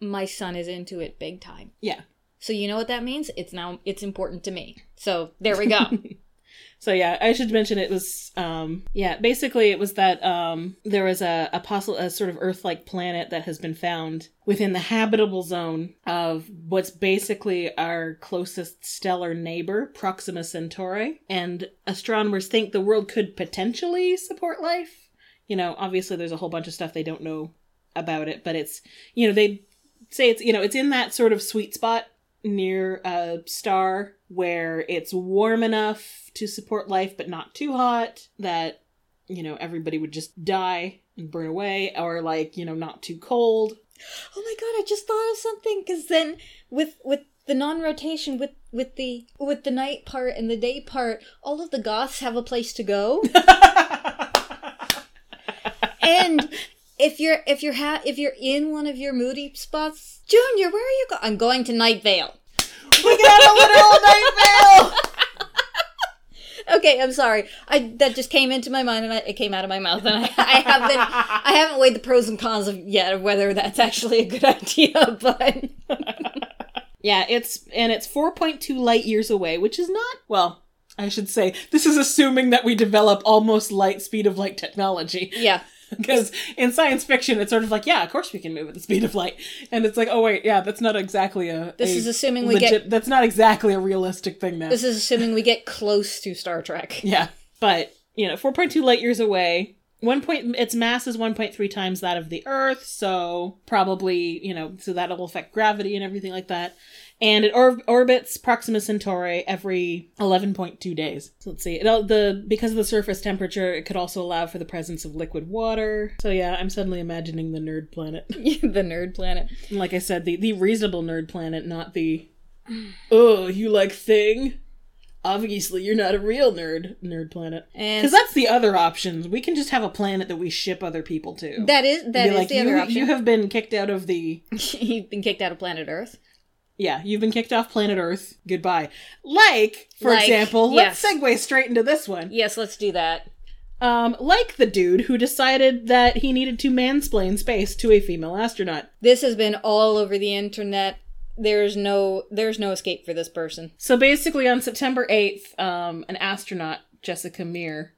my son is into it big time. Yeah. So you know what that means? It's now it's important to me. So there we go. So yeah, I should mention it was um yeah, basically it was that um there was a a possible a sort of Earth-like planet that has been found within the habitable zone of what's basically our closest stellar neighbor, Proxima Centauri, and astronomers think the world could potentially support life. You know, obviously there's a whole bunch of stuff they don't know about it, but it's you know, they say it's you know, it's in that sort of sweet spot near a star where it's warm enough to support life but not too hot that you know everybody would just die and burn away or like you know not too cold oh my god! I just thought of something because then with with the non-rotation with with the with the night part and the day part, all of the goths have a place to go. and if you're if you're ha- if you're in one of your moody spots, Junior, where are you going? I'm going to Night Vale. we got a literal night veil Okay, I'm sorry. I that just came into my mind and I, it came out of my mouth, and I, I haven't I haven't weighed the pros and cons of yet of whether that's actually a good idea. But yeah it's and it's 4.2 light years away which is not well i should say this is assuming that we develop almost light speed of light technology yeah, because in science fiction it's sort of like yeah of course we can move at the speed of light. And it's like oh wait yeah that's not exactly a This a is assuming we get- that's not exactly a realistic thing now this is assuming we get close to Star Trek. yeah but you know 4.2 light years away. One point its mass is 1.3 times that of the earth so probably you know so that'll affect gravity and everything like that and it or- orbits proxima centauri every 11.2 days so let's see it the because of the surface temperature it could also allow for the presence of liquid water so yeah i'm suddenly imagining the nerd planet the nerd planet. And like i said the the reasonable nerd planet not the oh you like thing obviously you're not a real nerd nerd planet because that's the other options. We can just have a planet that we ship other people to. that is that Be is like, the you, other option. you have been kicked out of the. You've been kicked out of planet Earth. Yeah, you've been kicked off planet Earth. Goodbye. Like, for Like, example, let's segue straight into this one. Yes, let's do that. Um, like the dude who decided that he needed to mansplain space to a female astronaut. This has been all over the internet. There's no there's no escape for this person. So basically, on September 8th, um, an astronaut, Jessica Meir,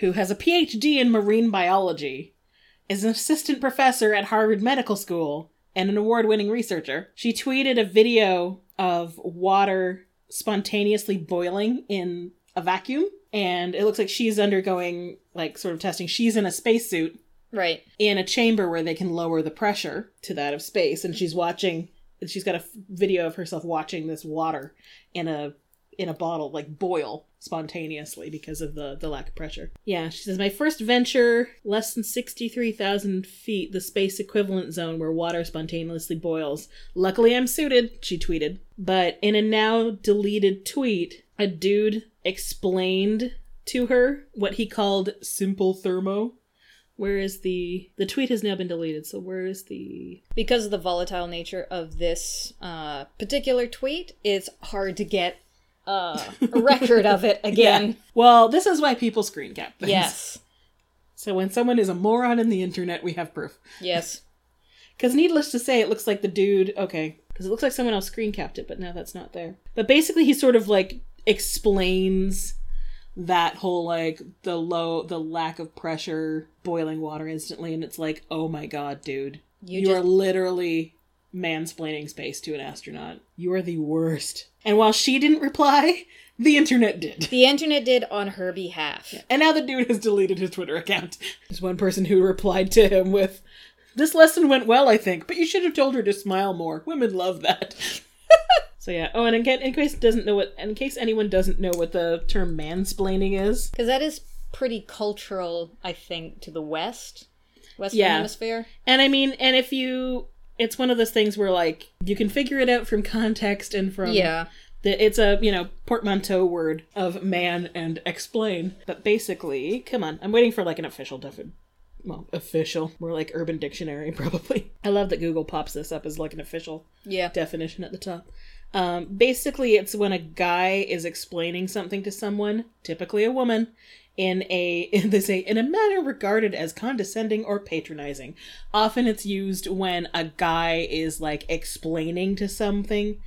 who has a PhD in marine biology, is an assistant professor at Harvard Medical School and an award winning researcher. She tweeted a video of water spontaneously boiling in a vacuum, and it looks like she's undergoing, like, sort of testing. She's in a spacesuit Right. in a chamber where they can lower the pressure to that of space and she's watching she's got a f- video of herself watching this water in a in a bottle like boil spontaneously because of the the lack of pressure. Yeah she says my first venture less than 63000 feet the space equivalent zone where water spontaneously boils. Luckily i'm suited she tweeted. But in a now deleted tweet a dude explained to her what he called simple thermo. Where is the the tweet has now been deleted so where is the Because of the volatile nature of this uh, particular tweet, it's hard to get uh, a record of it again. well this is why people screen cap things. Yes. so when someone is a moron in the internet we have proof. Yes. because needless to say it looks like the dude okay because it looks like someone else screen capped it but now that's not there. But basically he sort of like explains that whole like the low the lack of pressure boiling water instantly and it's like oh my god dude. You you, are literally mansplaining space to an astronaut. You are the worst and while she didn't reply the internet did. The internet did on her behalf. and now the dude has deleted his twitter account. There's one person who replied to him with this lesson went well i think but you should have told her to smile more. Women love that. So yeah. Oh and again in case doesn't know what in case anyone doesn't know what the term mansplaining is. Because that is pretty cultural, I think, to the West, Western Yeah. Hemisphere. And I mean, and if you, it's one of those things where like you can figure it out from context and from Yeah. The, it's a you know portmanteau word of man and explain. But basically, come on, I'm waiting for like an official defi- well, official, more like Urban Dictionary, probably. I love that Google pops this up as like an official Yeah. definition at the top. Um, basically, it's when a guy is explaining something to someone, typically a woman, in a in they say in a manner regarded as condescending or patronizing. Often, it's used when a guy is like explaining to something,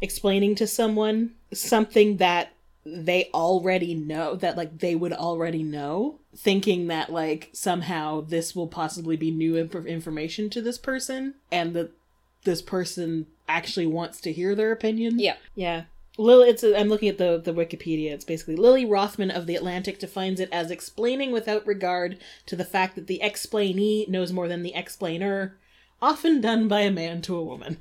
explaining to someone something that they already know that like they would already know thinking that like somehow this will possibly be new inf- information to this person and that this person actually wants to hear their opinion Yeah. yeah Lily, it's I'm looking at the the Wikipedia. It's basically Lily Rothman of the Atlantic defines it as explaining without regard to the fact that the explainee knows more than the explainer, often done by a man to a woman.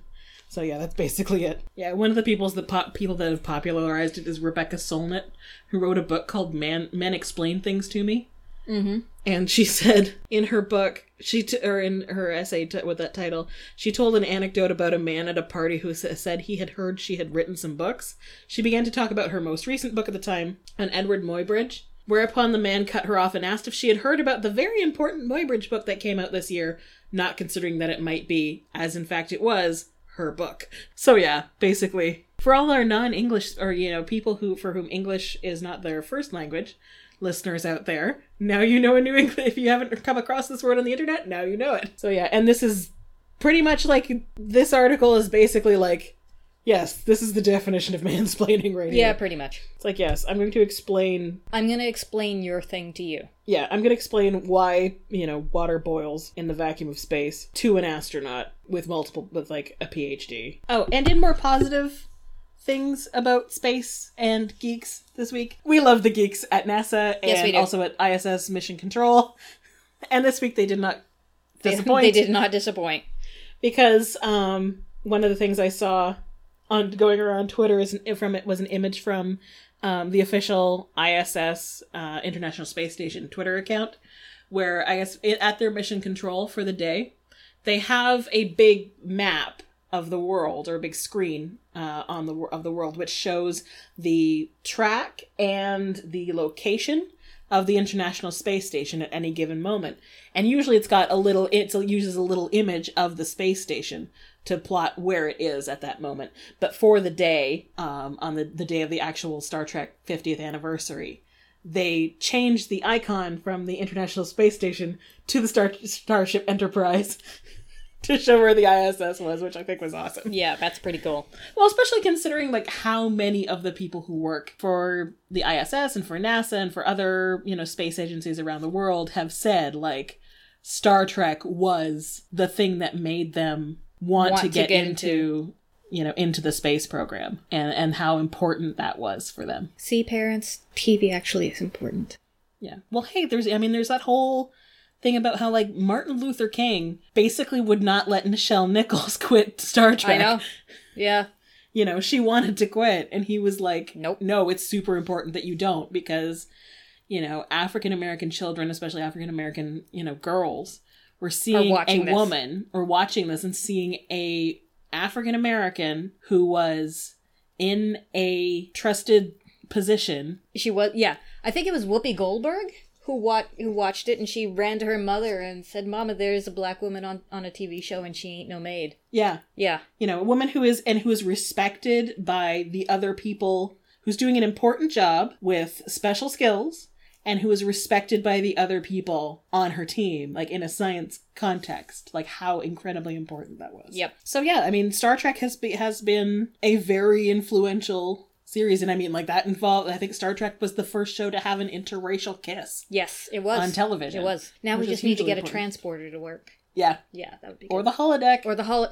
So yeah, that's basically it. Yeah, one of the people's the pop, people that have popularized it is Rebecca Solnit, who wrote a book called "Man Men Explain Things to Me." Mm-hmm. And she said in her book, she t- or in her essay t- with that title, she told an anecdote about a man at a party who s- said he had heard she had written some books. She began to talk about her most recent book at the time, on Eadweard Muybridge. Whereupon the man cut her off and asked if she had heard about the very important Muybridge book that came out this year, not considering that it might be, as in fact it was, her book. So yeah, basically, for all our non-English or you know people who for whom English is not their first language, listeners out there, now you know a new England. If you haven't come across this word on the internet, now you know it. So yeah, and this is pretty much like this article is basically like, yes, this is the definition of mansplaining right Yeah, here. pretty much. It's like yes, I'm going to explain. I'm gonna explain your thing to you. Yeah, I'm going to explain why you know water boils in the vacuum of space to an astronaut with multiple with like a PhD. Oh, and in more positive things about space and geeks this week. We love the geeks at NASA and Yes, also at ISS Mission Control. And this week they did not They, disappoint they did not disappoint. because um, one of the things I saw on going around Twitter is an, from it was an image from um, the official ISS uh, International Space Station Twitter account, where I guess it, at their mission control for the day, they have a big map of the world or a big screen uh, on the of the world which shows the track and the location of the International Space Station at any given moment. And usually it's got a little it uses a little image of the space station to plot where it is at that moment. But for the day, um, on the, the day of the actual Star Trek 50th anniversary, they changed the icon from the International Space Station to the Star Starship Enterprise to show where the ISS was, which I think was awesome. Yeah, that's pretty cool. Well, especially considering like how many of the people who work for the ISS and for NASA and for other, you know, space agencies around the world have said like Star Trek was the thing that made them want, Want to to get, get into, you know, into the space program and and how important that was for them. See, parents, TV actually is important. Yeah. Well, hey, there's I mean there's that whole thing about how like Martin Luther King basically would not let Nichelle Nichols quit Star Trek. I know. Yeah. you know, she wanted to quit and he was like, Nope. no, it's super important that you don't because, you know, African American children, especially African American, you know, girls, were seeing a this. woman or watching this and seeing a African American who was in a trusted position. She was. Yeah, I think it was Whoopi Goldberg who wa- who watched it, and she ran to her mother and said, "Mama, there's a black woman on on a TV show, and she ain't no maid." Yeah. Yeah. You know, a woman who is and who is respected by the other people who's doing an important job with special skills and who is respected by the other people on her team, like in a science context, like how incredibly important that was. Yep. So yeah, I mean, Star Trek has be, has been a very influential series, and I mean, like that involved. I think Star Trek was the first show to have an interracial kiss. Yes, it was On television, It was. Now we just need to get a transporter to work. Yeah, Yeah, that would be. or good. the holodeck. or the hol.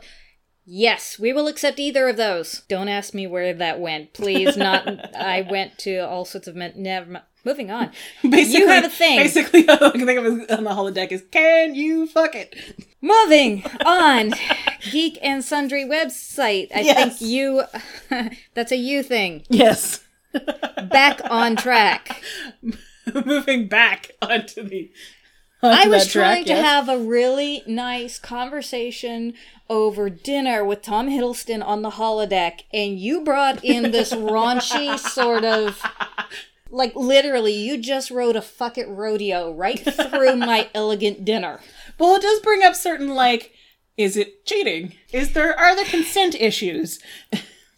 Yes, we will accept either of those. Don't ask me where that went, please. Not. I went to all sorts of men. Never. Moving on. basically, You have a thing. Basically, all I can think of on the holodeck is "Can you fuck it?" Moving on. Geek and Sundry website. I Yes. think you. that's a you thing. Yes. Back on track. Moving back onto the. Onto I was that track, trying to yes. have a really nice conversation over dinner with Tom Hiddleston on the holodeck, and you brought in this raunchy sort of Like literally, you just rode a fuck it rodeo right through my elegant dinner. Well, it does bring up certain like, is it cheating? Is there are there consent issues?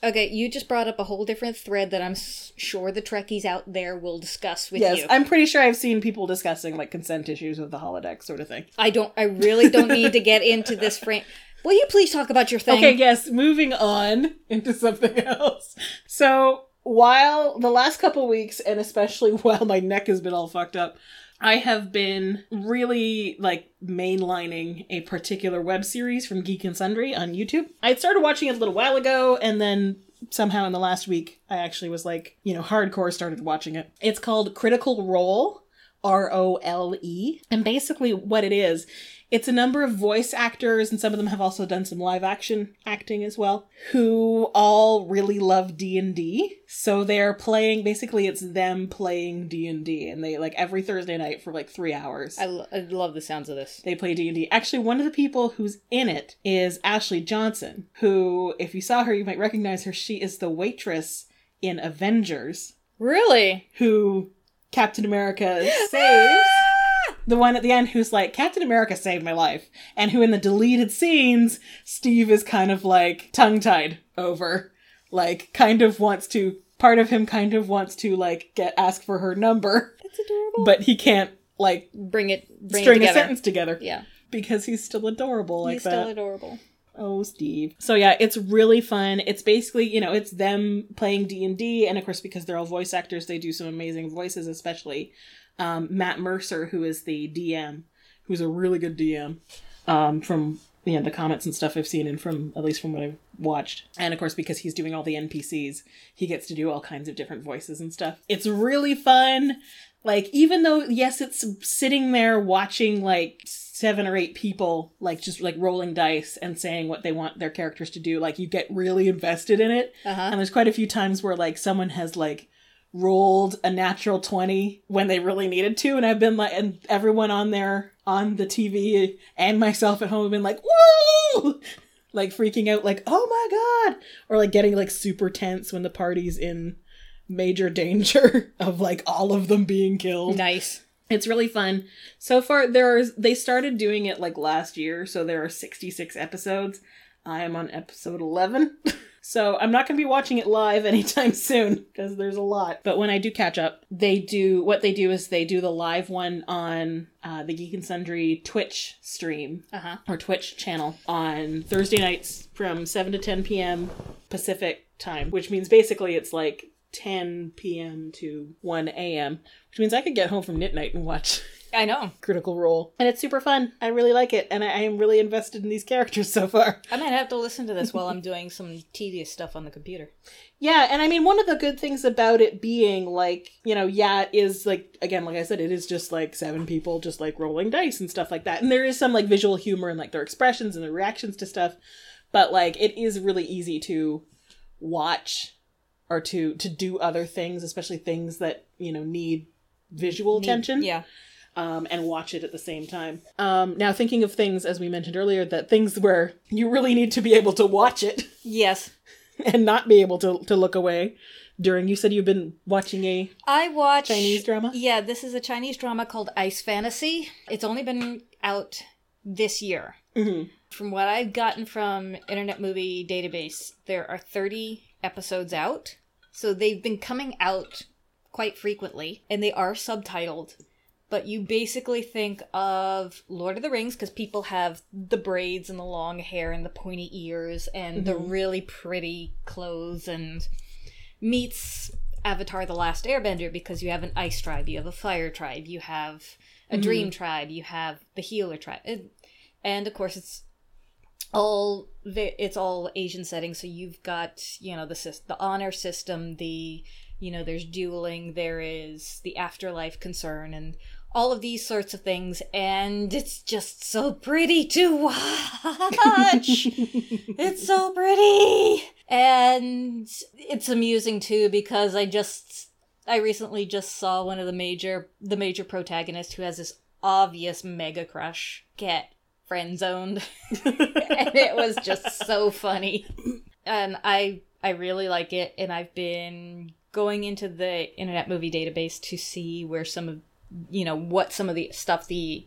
Okay, you just brought up a whole different thread that I'm sure the Trekkies out there will discuss with Yes, you. I'm pretty sure I've seen people discussing like consent issues with the holodeck sort of thing. I don't. I really don't need to get into this frame. Will you please talk about your thing? Okay, yes, moving on into something else. So, while the last couple weeks, and especially while my neck has been all fucked up, I have been really like mainlining a particular web series from Geek and Sundry on YouTube. I started watching it a little while ago, and then somehow in the last week, I actually was like, you know, hardcore started watching it. It's called Critical Role. R O L E. And basically, what it is, it's a number of voice actors, and some of them have also done some live action acting as well, who all really love D and D. So they're playing. Basically, it's them playing D and D, and they like every Thursday night for like three hours. I, lo- I love the sounds of this. They play D and D. Actually, one of the people who's in it is Ashley Johnson, who, if you saw her, you might recognize her. She is the waitress in Avengers, Really? who Captain America saves. The one at the end who's like, Captain America saved my life. And who in the deleted scenes, Steve is kind of like tongue tied over. Like, kind of wants to, part of him kind of wants to, like, get, ask for her number. That's adorable. But he can't, like, bring it. Bring string it a sentence together. Yeah, Because he's still adorable like he's that. still adorable. Oh, Steve. So yeah, it's really fun. It's basically, you know, it's them playing D&D and of course because they're all voice actors, they do some amazing voices, especially um, Matt Mercer who is the DM, who's a really good DM um, from you know, the comments and stuff I've seen and from at least from what I've watched. And of course because he's doing all the NPCs, he gets to do all kinds of different voices and stuff. It's really fun. Like even though yes, it's sitting there watching like seven or eight people like just like rolling dice and saying what they want their characters to do, like you get really invested in it. Uh huh. And there's quite a few times where like someone has like rolled a natural 20 when they really needed to and I've been like and everyone on there on the TV and myself at home have been like woo like freaking out like oh my god or like getting like super tense when the party's in major danger of like all of them being killed Nice. it's really fun. So far, there's they started doing it like last year, so there are 66 episodes. I am on episode 11. so I'm not going to be watching it live anytime soon because there's a lot. But when I do catch up, they do what they do is they do the live one on uh, the Geek and Sundry Twitch stream Uh huh. or Twitch channel on Thursday nights from 7 to 10 p.m. Pacific time, which means basically it's like 10 p.m. to 1 a.m., which means I could get home from knit night and watch I know. Critical Role. And it's super fun. I really like it, and I, I am really invested in these characters so far. I might have to listen to this while I'm doing some tedious stuff on the computer. Yeah, and I mean, one of the good things about it being like, you know, yeah, it is like, again, like I said, it is just like seven people just like rolling dice and stuff like that. And there is some like visual humor and like their expressions and their reactions to stuff. But like, it is really easy to watch or to to do other things, especially things that, you know, need visual attention Yeah. Um, and watch it at the same time. Um, now, thinking of things, as we mentioned earlier, that things where you really need to be able to watch it Yes. and not be able to, to look away during. You said you've been watching a I watch Chinese drama? Yeah, this is a Chinese drama called Ice Fantasy. It's only been out this year. Mhm. From what I've gotten from Internet Movie Database, there are 30 episodes out. So they've been coming out quite frequently, and they are subtitled. But you basically think of Lord of the Rings because people have the braids and the long hair and the pointy ears and the mm-hmm. really pretty clothes and meets Avatar The Last Airbender because you have an ice tribe, you have a fire tribe, you have a mm-hmm. dream tribe, you have the healer tribe. And of course it's all it's all Asian settings so you've got, you know, the the honor system, the you know, there's dueling, there is the afterlife concern and all of these sorts of things and it's just so pretty to watch. It's so pretty. And it's amusing too because I just I recently just saw one of the major the major protagonist who has this obvious mega crush get friend zoned. and it was just so funny. And I I really like it and I've been going into the Internet Movie Database to see where some of you know what some of the stuff the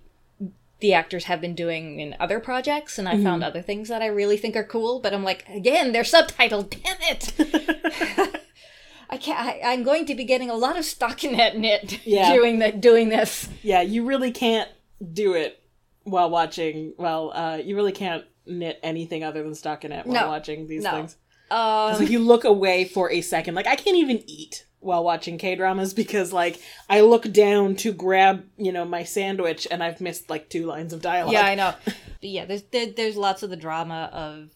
the actors have been doing in other projects and I found other things that I really think are cool, but I'm like, again, they're subtitled, damn it. I can't I, I'm going to be getting a lot of stockinette knit Yeah. doing the doing this. Yeah, you really can't do it while watching. Well, uh, you really can't knit anything other than stockinette while No. watching these No. things. Um, like you look away for a second. Like I can't even eat while watching K dramas because like I look down to grab you know my sandwich and I've missed like two lines of dialogue. Yeah, I know. But yeah, there's there, there's lots of the drama of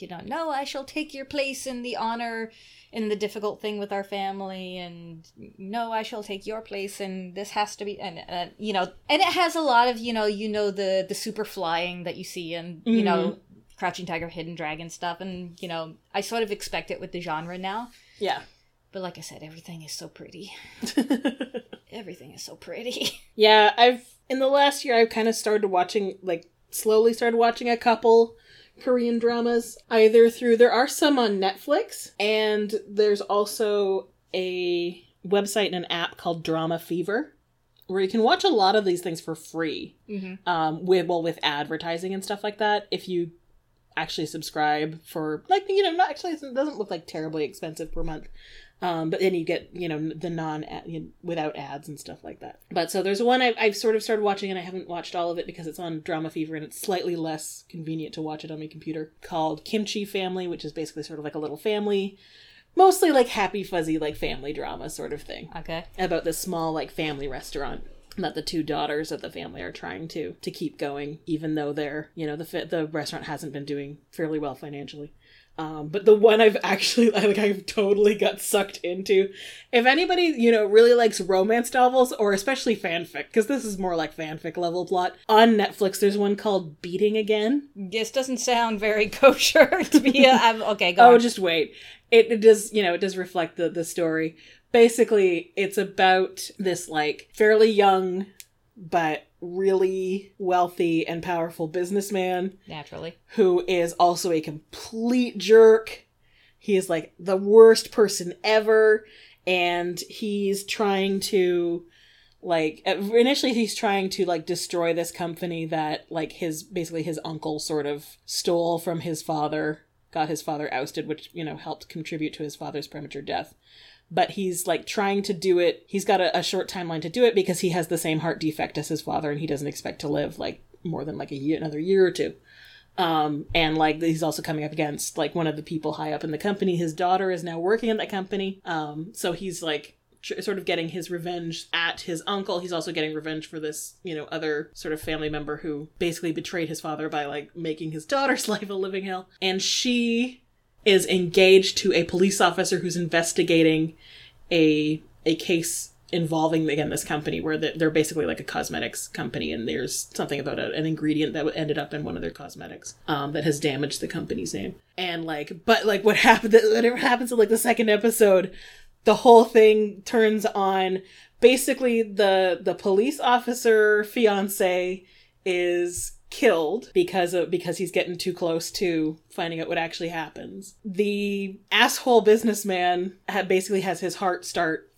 you know, no, I shall take your place in the honor in the difficult thing with our family, and no, I shall take your place, and this has to be, and uh, you know, and it has a lot of you know, you know the the super flying that you see, and you know. Crouching Tiger, Hidden Dragon stuff, and you know, I sort of expect it with the genre now. yeah. But like I said, everything is so pretty. Everything is so pretty. Yeah, I've in the last year I've kind of started watching like slowly started watching a couple Korean dramas either through there are some on Netflix and there's also a website and an app called Drama Fever where you can watch a lot of these things for free. Mm-hmm. Um with well with advertising and stuff like that if you actually subscribe for like you know not actually it doesn't look like terribly expensive per month um, but then you get you know the non you know, without ads and stuff like that. But so there's one I've, I've sort of started watching and i haven't watched all of it because it's on drama fever and it's slightly less convenient to watch it on my computer called kimchi family which is basically sort of like a little family mostly like happy fuzzy like family drama sort of thing. Okay. about this small like family restaurant that the two daughters of the family are trying to to keep going even though they're you know the the restaurant hasn't been doing fairly well financially um, but the one I've actually like I've totally got sucked into. If anybody you know really likes romance novels or especially fanfic, because this is more like fanfic level plot on Netflix, there's one called Beating Again. This doesn't sound very kosher to be. A, I'm, okay, go Oh, on. just wait. It, it does, you know, it does reflect the, the story. Basically, it's about this, like, fairly young, but really wealthy and powerful businessman Naturally. who is also a complete jerk. He is, like, the worst person ever. And he's trying to, like, uh, initially he's trying to, like, destroy this company that, like, his, basically his uncle sort of stole from his father got his father ousted, which, you know, helped contribute to his father's premature death. But he's like trying to do it. He's got a, a short timeline to do it because he has the same heart defect as his father and he doesn't expect to live like more than like a year, another year or two. Um, and like he's also coming up against like one of the people high up in the company. His daughter is now working in that company. Um, so he's like tr- sort of getting his revenge at his uncle. He's also getting revenge for this, you know, other sort of family member who basically betrayed his father by like making his daughter's life a living hell. And she is engaged to a police officer who's investigating a a case involving again this company where they're basically like a cosmetics company and there's something about a, an ingredient that ended up in one of their cosmetics um, that has damaged the company's name. And like but like what happened whatever happens in like the second episode the whole thing turns on basically the the police officer fiance is killed because of because he's getting too close to finding out what actually happens. The asshole businessman ha- basically has his heart start,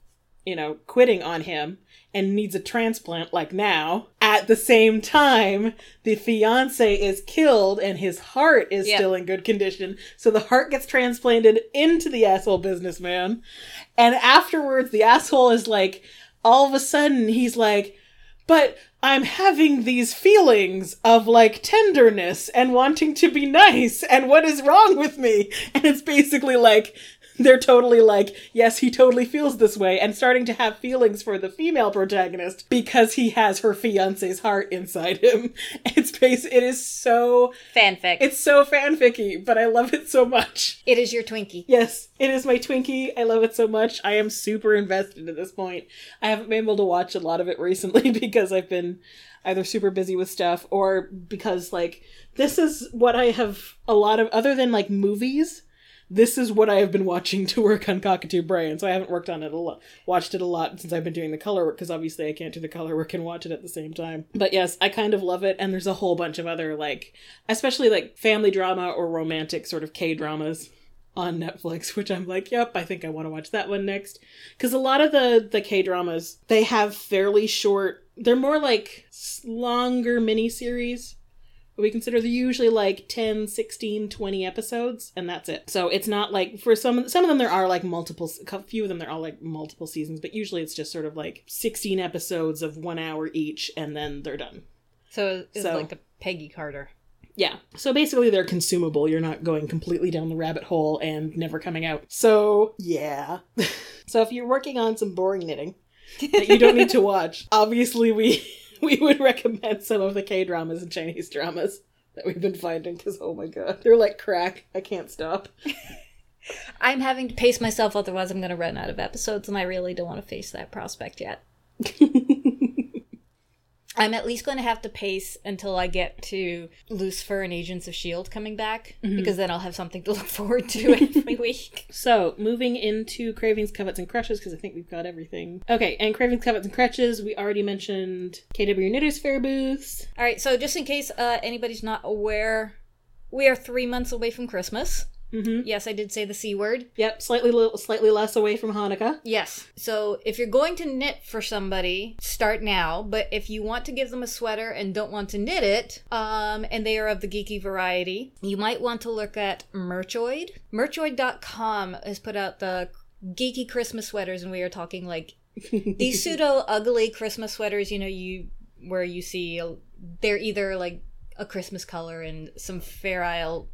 you know, quitting on him and needs a transplant like now. At the same time, the fiance is killed and his heart is Yep. still in good condition. So the heart gets transplanted into the asshole businessman. And afterwards, the asshole is like, all of a sudden, he's like, but I'm having these feelings of like tenderness and wanting to be nice, and what is wrong with me? And it's basically like they're totally like, yes, he totally feels this way, and starting to have feelings for the female protagonist because he has her fiance's heart inside him. It's base it is so Fanfic. it's so fanficky, but I love it so much. it is your Twinkie. Yes, it is my Twinkie. I love it so much. I am super invested at this point. I haven't been able to watch a lot of it recently because I've been either super busy with stuff or because like this is what I have a lot of other than like movies. This is what I have been watching to work on Cockatoo Brain. So I haven't worked on it a lot, watched it a lot since I've been doing the color work because obviously I can't do the color work and watch it at the same time. But yes, I kind of love it. And there's a whole bunch of other like, especially like family drama or romantic sort of K dramas on Netflix, which I'm like, yep, I think I want to watch that one next. Because a lot of the the K dramas they have fairly short. They're more like longer mini miniseries. We consider they're usually like 10, 16, 20 episodes, and that's it. So it's not like for some some of them there are like multiple a few of them there are all like multiple seasons, but usually it's just sort of like 16 episodes of 1 hour each and then they're done. So it's So- like a Peggy Carter. Yeah. So basically, they're consumable. You're not going completely down the rabbit hole and never coming out. So, yeah. so if you're working on some boring knitting that you don't need to watch, obviously we we would recommend some of the K dramas and Chinese dramas that we've been finding because oh my god, they're like crack. I can't stop. I'm having to pace myself, otherwise I'm going to run out of episodes, and I really don't want to face that prospect yet. I'm at least going to have to pace until I get to Lucifer and Agents of S.H.I.E.L.D. Coming back, because then I'll have something to look forward to every week. So, moving into Cravings, Covets, and Crushes, because I think we've got everything. Okay, and Cravings, Covets, and Crushes, we already mentioned KW Knitters Fair booths. All right, so just in case uh, anybody's not aware, we are three months away from Christmas. Mm-hmm. Yes, I did say the C word. Yep, slightly li- slightly less away from Hanukkah. Yes. So if you're going to knit for somebody, start now. But if you want to give them a sweater and don't want to knit it, um, and they are of the geeky variety, you might want to look at Merchoid. Merchoid.com has put out the geeky Christmas sweaters, and we are talking like these pseudo ugly Christmas sweaters. You know, you where you see they're either like a Christmas color and some Fair Isle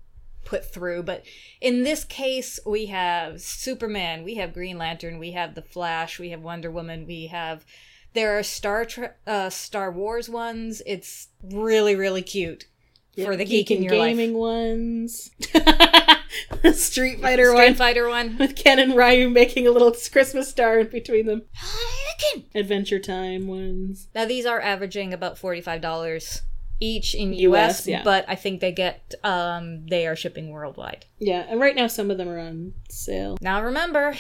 put through. But in this case, we have Superman, we have Green Lantern, we have the Flash, we have Wonder Woman, we have there are Star uh, Star Wars ones. It's really really cute for the geek, in and your gaming life. ones. Street Fighter Street one Street Fighter one. with Ken and Ryu making a little Christmas star in between them. Adventure Time ones. Now these are averaging about forty five dollars each in US, US, yeah. but I think they get um they are shipping worldwide. Yeah, and right now some of them are on sale. Now remember,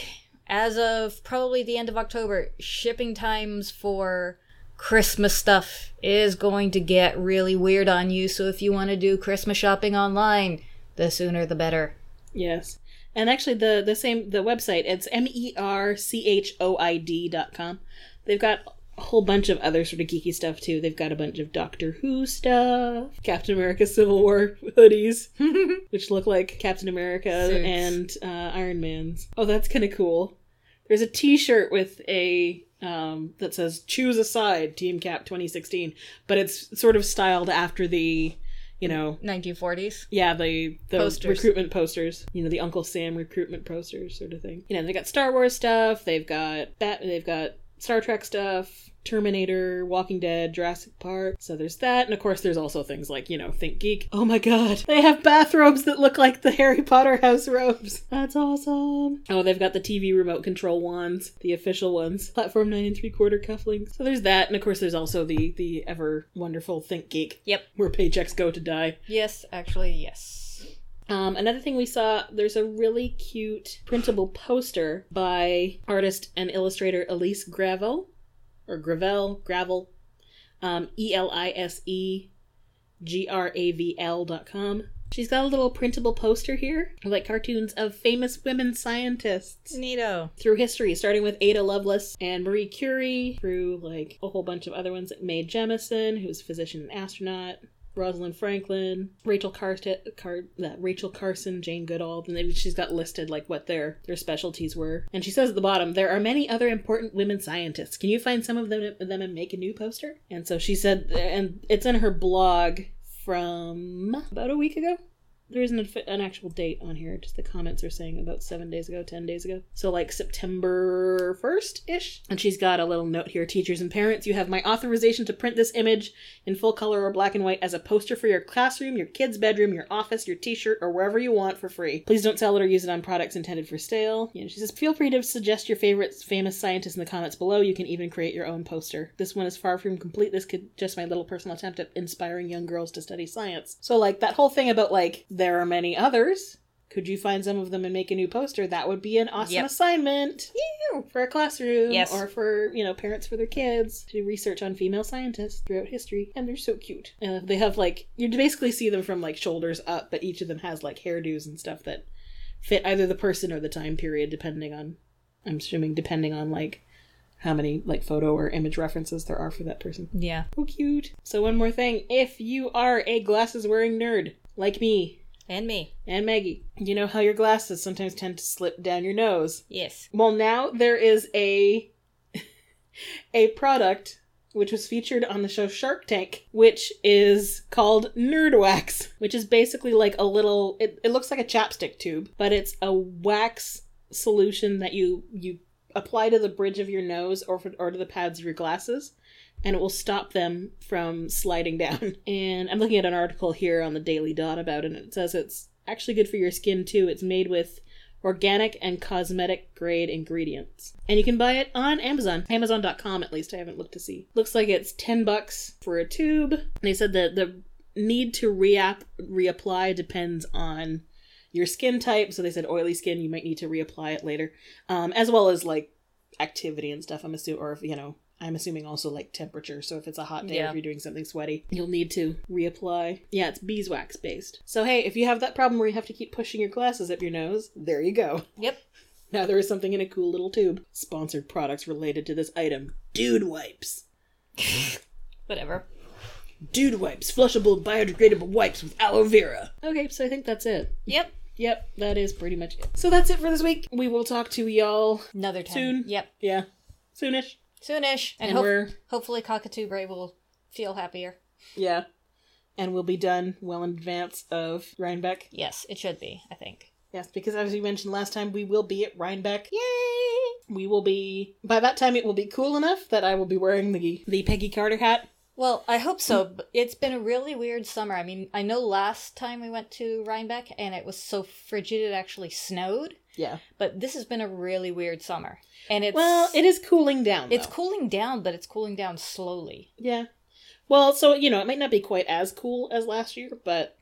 as of probably the end of October, shipping times for Christmas stuff is going to get really weird on you. So if you want to do Christmas shopping online, the sooner the better. Yes. And actually the the same the website, it's M E R C H O I D dot com. They've got whole bunch of other sort of geeky stuff too. They've got a bunch of Doctor Who stuff, Captain America Civil War hoodies, which look like Captain America Suits. and uh, Iron Man's. Oh, that's kind of cool. There's a T-shirt with a um, that says "Choose a side, Team Cap 2016," but it's sort of styled after the, you know, 1940s. yeah, the the Posters. recruitment posters. You know, the Uncle Sam recruitment posters sort of thing. You know, they got Star Wars stuff. They've got Bat. They've got Star Trek stuff. Terminator, Walking Dead, Jurassic Park. So there's that, and of course there's also things like you know Think Geek. Oh my God, they have bathrobes that look like the Harry Potter house robes. That's awesome. Oh, they've got the TV remote control wands, the official ones, platform nine and three quarter cufflinks. So there's that, and of course there's also the the ever wonderful Think Geek, Yep. where paychecks go to die. Yes, actually, yes. Um, another thing we saw, there's a really cute printable poster by artist and illustrator Elise Gravel, or Gravel, Gravel, um, E L I S E G R A V L dot com. She's got a little printable poster here, like cartoons of famous women scientists Neato. through history, starting with Ada Lovelace and Marie Curie, through like a whole bunch of other ones, like Mae Jemison, who's a physician and astronaut, Rosalind Franklin, Rachel Carson, Car- uh, Rachel Carson, Jane Goodall, and she's got listed like what their their specialties were. And she says at the bottom, there are many other important women scientists. Can you find some of them them and make a new poster? And so she said, and it's in her blog from about a week ago. There isn't an actual date on here, just the comments are saying about seven days ago, ten days ago. So, like September 1st ish. And she's got a little note here Teachers and parents, you have my authorization to print this image in full color or black and white as a poster for your classroom, your kid's bedroom, your office, your t shirt, or wherever you want for free. Please don't sell it or use it on products intended for sale. Know, she says, feel free to suggest your favorite famous scientists in the comments below. You can even create your own poster. This one is far from complete. This could just my little personal attempt at inspiring young girls to study science. So, like, that whole thing about, like, there are many others. Could you find some of them and make a new poster? That would be an awesome Yep. assignment for a classroom Yes. or for, you know, parents for their kids to do research on female scientists throughout history. And they're so cute. Uh, they have, like, you basically see them from, like, shoulders up, but each of them has, like, hairdos and stuff that fit either the person or the time period, depending on. I'm assuming depending on like how many like photo or image references there are for that person. Yeah. Oh, cute. So one more thing: if you are a glasses wearing nerd like me And me. and Maggie, you know how your glasses sometimes tend to slip down your nose. Yes. Well, now there is a a product which was featured on the show Shark Tank, which is called Nerd Wax, which is basically like a little it, it looks like a chapstick tube, but it's a wax solution that you you apply to the bridge of your nose or for, or to the pads of your glasses and it will stop them from sliding down. And I'm looking at an article here on the Daily Dot about it and it says it's actually good for your skin too. It's made with organic and cosmetic grade ingredients. And you can buy it on Amazon. Amazon.com at least. I haven't looked to see. Looks like it's 10 bucks for a tube. They said that the need to re-app, reapply depends on your skin type. So they said oily skin, you might need to reapply it later. Um, as well as like activity and stuff, I'm assuming, or you know, I'm assuming also like temperature. So if it's a hot day, Yeah. if you're doing something sweaty, you'll need to reapply. Yeah, it's beeswax based. So hey, if you have that problem where you have to keep pushing your glasses up your nose, there you go. Yep. Now there is something in a cool little tube. Sponsored products related to this item. Dude wipes. Whatever. Dude wipes. Flushable biodegradable wipes with aloe vera. Okay, so I think that's it. Yep. Yep, that is pretty much it. So that's it for this week. We will talk to y'all Another time. Soon. Yep. yeah, soonish. Soonish. And, And hope- we're hopefully Cockatoo Bray will feel happier. yeah. And we'll be done well in advance of Rhinebeck. Yes, it should be, I think. Yes, because as we mentioned last time, we will be at Rhinebeck. Yay! We will be by that time it will be cool enough that I will be wearing the the Peggy Carter hat. Well, I hope so. Hmm. It's been a really weird summer. I mean, I know last time we went to Rhinebeck and it was so frigid it actually snowed, Yeah. but this has been a really weird summer. And it's Well, it is cooling down. it's though. cooling down, but it's cooling down slowly. Yeah. Well, so you know, it might not be quite as cool as last year, but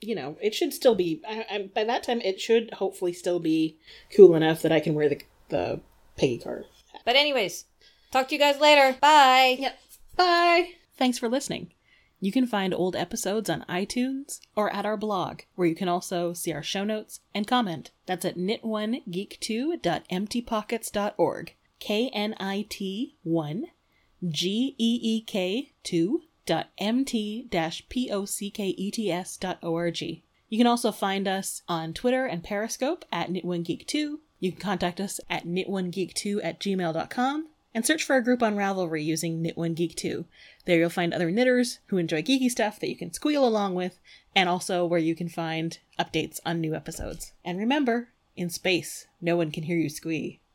you know, it should still be. I, I, by that time, it should hopefully still be cool enough that I can wear the the Peggy Carter. But anyways, talk to you guys later. Bye. Yep. Bye. Thanks for listening. You can find old episodes on iTunes or at our blog, where you can also see our show notes and comment. That's at knit1geek2.emptypockets.org. K N I T 1 G E E K 2 dot mt p o c k e t s dot org. You can also find us on Twitter and Periscope at knit1geek2. You can contact us at knit1geek2 at gmail.com and search for a group on Ravelry using knit1geek2. There you'll find other knitters who enjoy geeky stuff that you can squeal along with, and also where you can find updates on new episodes. And remember, in space, no one can hear you squee.